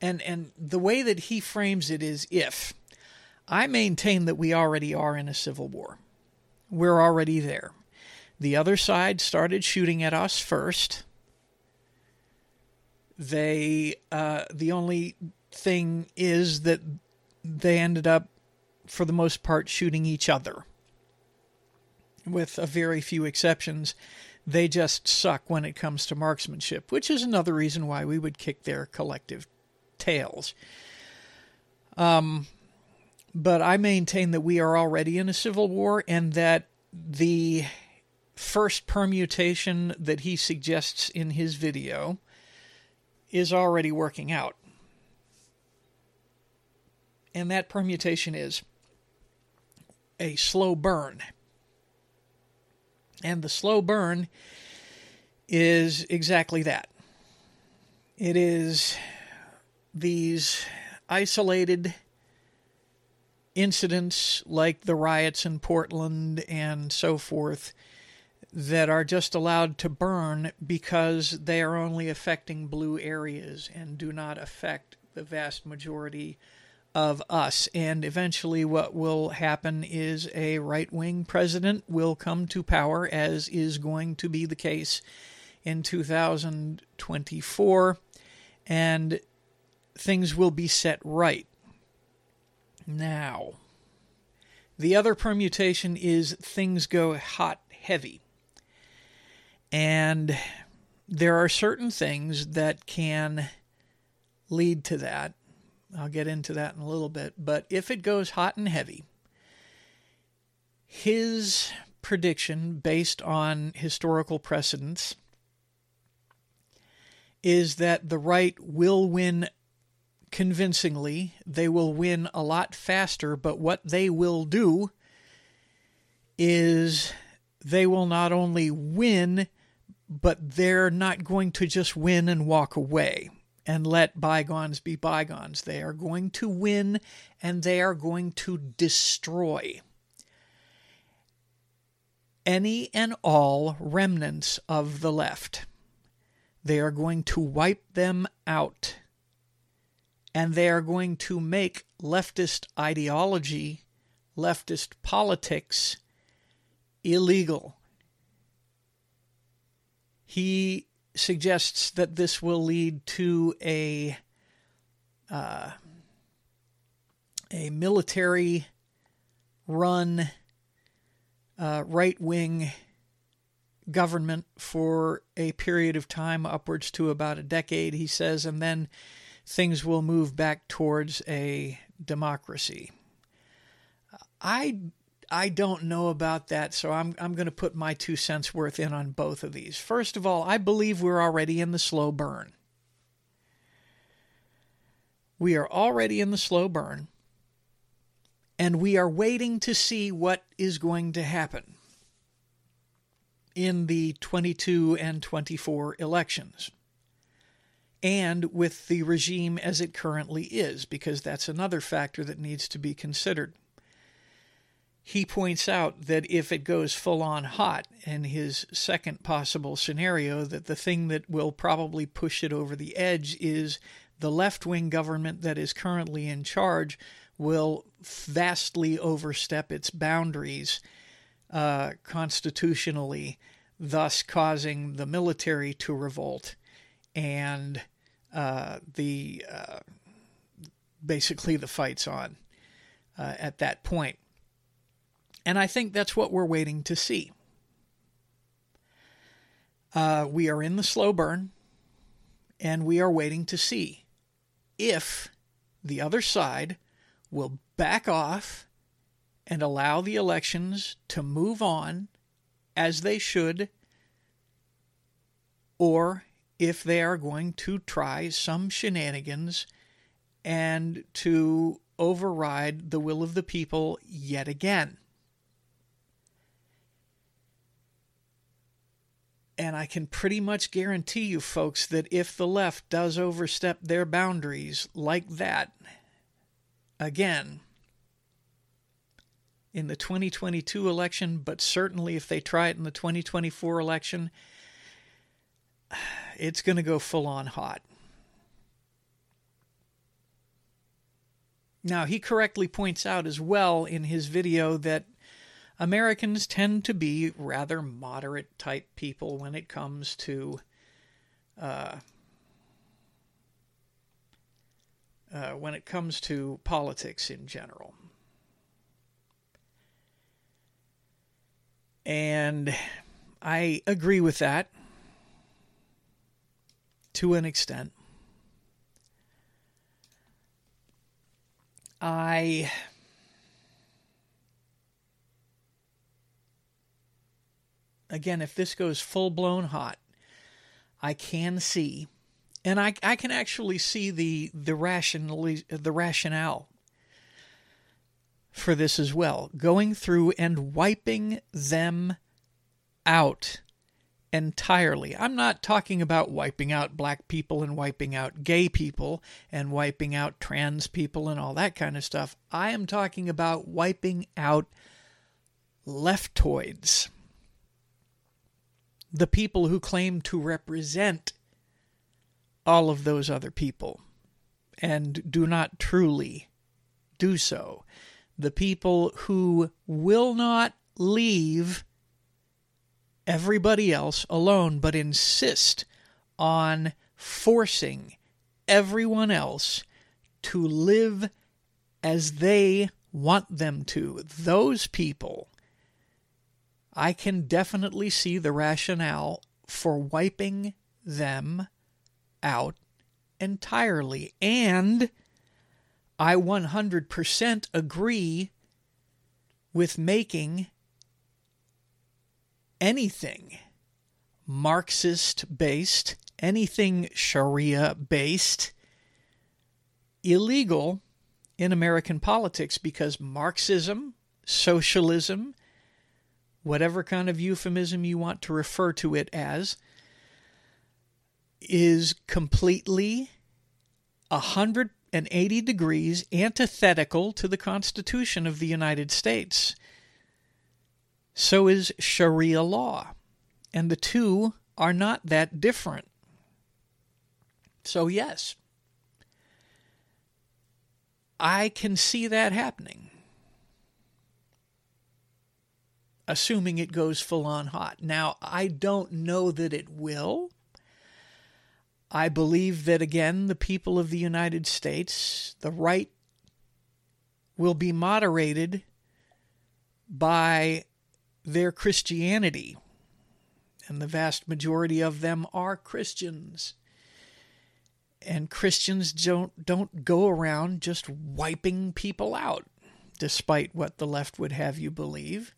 and and the way that he frames it is if I maintain that we already are in a civil war. We're already there. The other side started shooting at us first. They uh, the only thing is that they ended up for the most part, shooting each other. With a very few exceptions, they just suck when it comes to marksmanship, which is another reason why we would kick their collective tails. Um, but I maintain that we are already in a civil war and that the first permutation that he suggests in his video is already working out. And that permutation is a slow burn. And the slow burn is exactly that. It is these isolated incidents like the riots in Portland and so forth that are just allowed to burn because they are only affecting blue areas and do not affect the vast majority of us. And eventually, what will happen is a right wing president will come to power, as is going to be the case in 2024, and things will be set right. Now, the other permutation is things go hot heavy. And there are certain things that can lead to that. I'll get into that in a little bit. But if it goes hot and heavy, his prediction, based on historical precedents, is that the right will win convincingly. They will win a lot faster, but what they will do is they will not only win, but they're not going to just win and walk away and let bygones be bygones. They are going to win and they are going to destroy any and all remnants of the left. They are going to wipe them out. And they are going to make leftist ideology, leftist politics illegal. He suggests that this will lead to a uh, a military run uh, right wing government for a period of time, upwards to about a decade, he says, and then things will move back towards a democracy. I I don't know about that, so I'm I'm going to put my two cents worth in on both of these. First of all, I believe we're already in the slow burn. We are already in the slow burn, and we are waiting to see what is going to happen in the 22 and 24 elections. And with the regime as it currently is, because that's another factor that needs to be considered he points out that if it goes full on hot, and his second possible scenario, that the thing that will probably push it over the edge is the left wing government that is currently in charge will vastly overstep its boundaries uh, constitutionally, thus causing the military to revolt and uh, the uh, basically the fights on uh, at that point. And I think that's what we're waiting to see. Uh, we are in the slow burn, and we are waiting to see if the other side will back off and allow the elections to move on as they should, or if they are going to try some shenanigans and to override the will of the people yet again. And I can pretty much guarantee you, folks, that if the left does overstep their boundaries like that, again, in the 2022 election, but certainly if they try it in the 2024 election, it's going to go full on hot. Now, he correctly points out as well in his video that Americans tend to be rather moderate type people when it comes to uh, uh, when it comes to politics in general. And I agree with that to an extent. I again, if this goes full blown hot, I can see, and I, I can actually see the the rational the rationale for this as well, going through and wiping them out entirely. I'm not talking about wiping out black people and wiping out gay people and wiping out trans people and all that kind of stuff. I am talking about wiping out leftoids. The people who claim to represent all of those other people and do not truly do so. The people who will not leave everybody else alone, but insist on forcing everyone else to live as they want them to. Those people, I can definitely see the rationale for wiping them out entirely. And I 100% agree with making anything Marxist based, anything Sharia based, illegal in American politics because Marxism, socialism, whatever kind of euphemism you want to refer to it as, is completely 180 degrees antithetical to the Constitution of the United States so is Sharia law. And the two are not that different. So, yes, I can see that happening, assuming it goes full on hot. Now, I don't know that it will. I believe that, again, the people of the United States, the right, will be moderated by their Christianity, and the vast majority of them are Christians. And Christians don't don't go around just wiping people out, despite what the left would have you believe.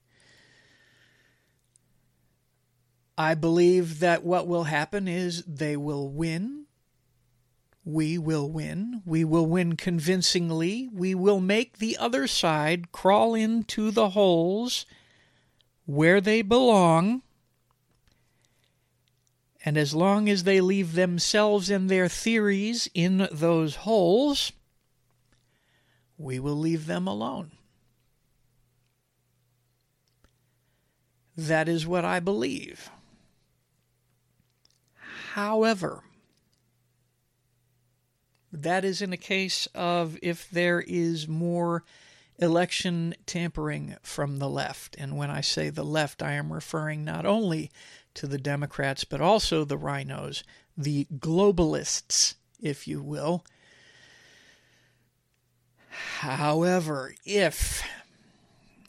I believe that what will happen is they will win. We will win. We will win convincingly. We will make the other side crawl into the holes where they belong. And as long as they leave themselves and their theories in those holes, we will leave them alone. That is what I believe. However, that is in a case of if there is more election tampering from the left. And when I say the left, I am referring not only to the Democrats, but also the RINOs, the globalists, if you will. However, if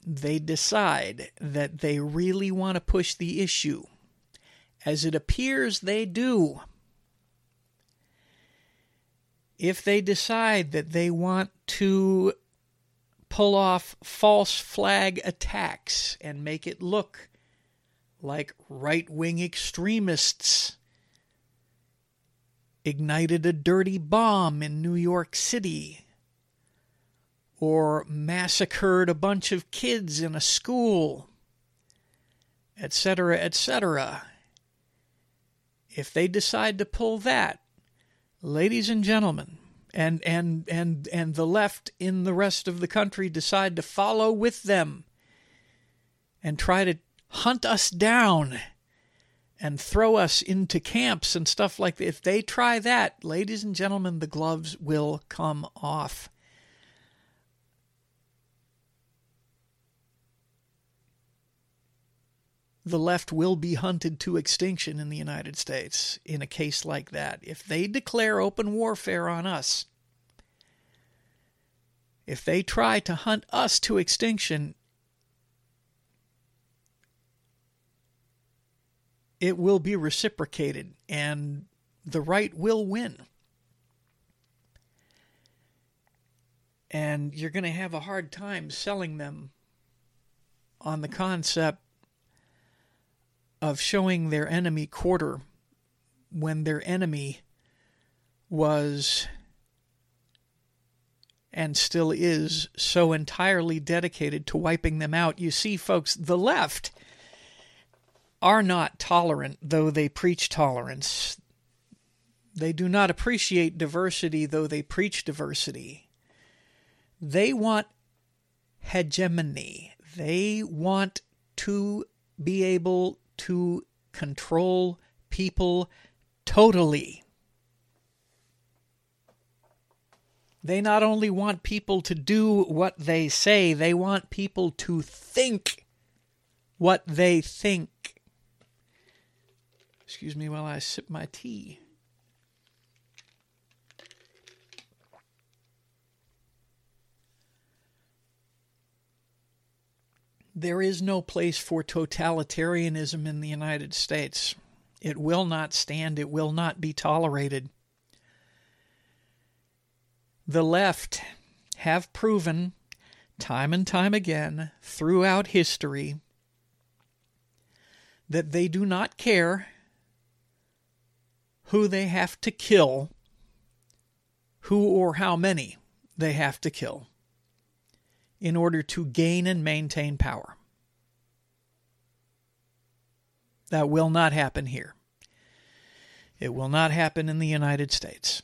they decide that they really want to push the issue, as it appears they do, if they decide that they want to pull off false flag attacks and make it look like right wing extremists ignited a dirty bomb in New York City or massacred a bunch of kids in a school, etc., etc. If they decide to pull that, ladies and gentlemen, and and and and the left in the rest of the country decide to follow with them and try to hunt us down and throw us into camps and stuff like that. If they try that, ladies and gentlemen, the gloves will come off. The left will be hunted to extinction in the United States in a case like that. If they declare open warfare on us, if they try to hunt us to extinction, it will be reciprocated and the right will win. And you're going to have a hard time selling them on the concept of showing their enemy quarter when their enemy was and still is so entirely dedicated to wiping them out. You see, folks, the left are not tolerant, though they preach tolerance. They do not appreciate diversity, though they preach diversity. They want hegemony. They want to be able to control people totally. They not only want people to do what they say, they want people to think what they think. Excuse me while I sip my tea. There is no place for totalitarianism in the United States. It will not stand, it will not be tolerated. The left have proven time and time again throughout history that they do not care who they have to kill, who or how many they have to kill in order to gain and maintain power. That will not happen here. It will not happen in the United States.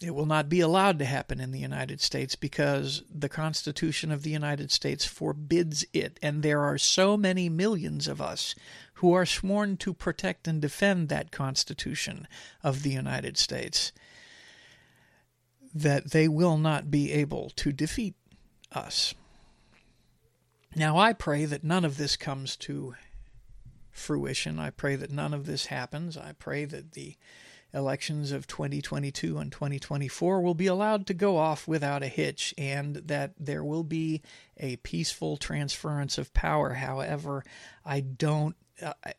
It will not be allowed to happen in the United States because the Constitution of the United States forbids it. And there are so many millions of us who are sworn to protect and defend that Constitution of the United States that they will not be able to defeat us. Now, I pray that none of this comes to fruition. I pray that none of this happens. I pray that the elections of 2022 and 2024 will be allowed to go off without a hitch and that there will be a peaceful transference of power. However, I don't,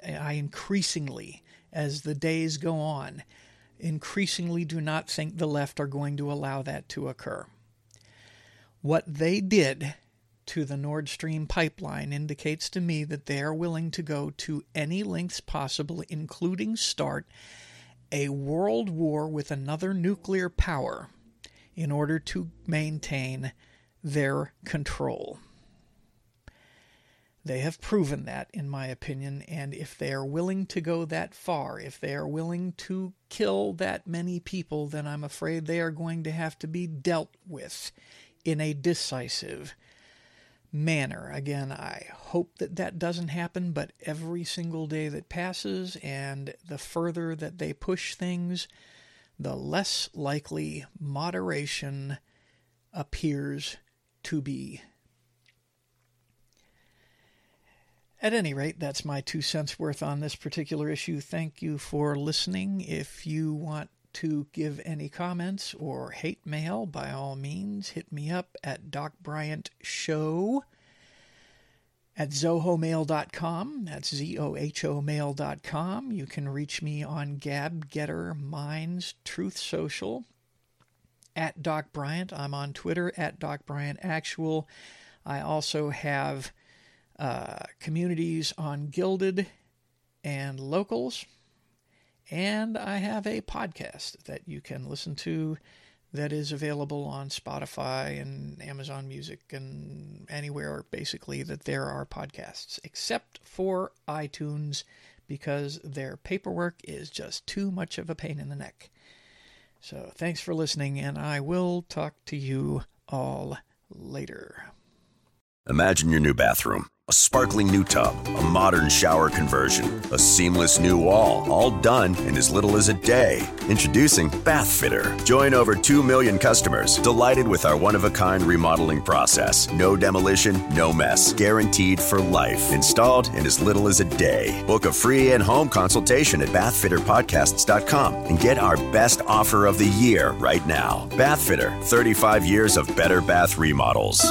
I increasingly, as the days go on, increasingly do not think the left are going to allow that to occur. What they did to the Nord Stream pipeline indicates to me that they are willing to go to any lengths possible, including start a world war with another nuclear power in order to maintain their control. They have proven that, in my opinion, and if they are willing to go that far, if they are willing to kill that many people, then I'm afraid they are going to have to be dealt with in a decisive manner. Again, I hope that that doesn't happen, but every single day that passes and the further that they push things, the less likely moderation appears to be. At any rate, that's my two cents worth on this particular issue. Thank you for listening. If you want to give any comments or hate mail, by all means, hit me up at Doc Bryant Show at zohomail.com. That's Z O H O mail.com. You can reach me on Gab, Gettr, Minds, Truth Social, at Doc Bryant. I'm on Twitter at Doc Bryant Actual. I also have uh, communities on Guilded and Locals. And I have a podcast that you can listen to that is available on Spotify and Amazon Music and anywhere basically that there are podcasts, except for iTunes because their paperwork is just too much of a pain in the neck. So thanks for listening, and I will talk to you all later. Imagine your new bathroom a sparkling new tub, a modern shower conversion, a seamless new wall, all done in as little as a day. Introducing Bath Fitter. Join over 2 million customers delighted with our one of a kind remodeling process. No demolition, no mess. Guaranteed for life. Installed in as little as a day. Book a free in home consultation at bathfitterpodcasts.com and get our best offer of the year right now. Bath Fitter 35 years of better bath remodels.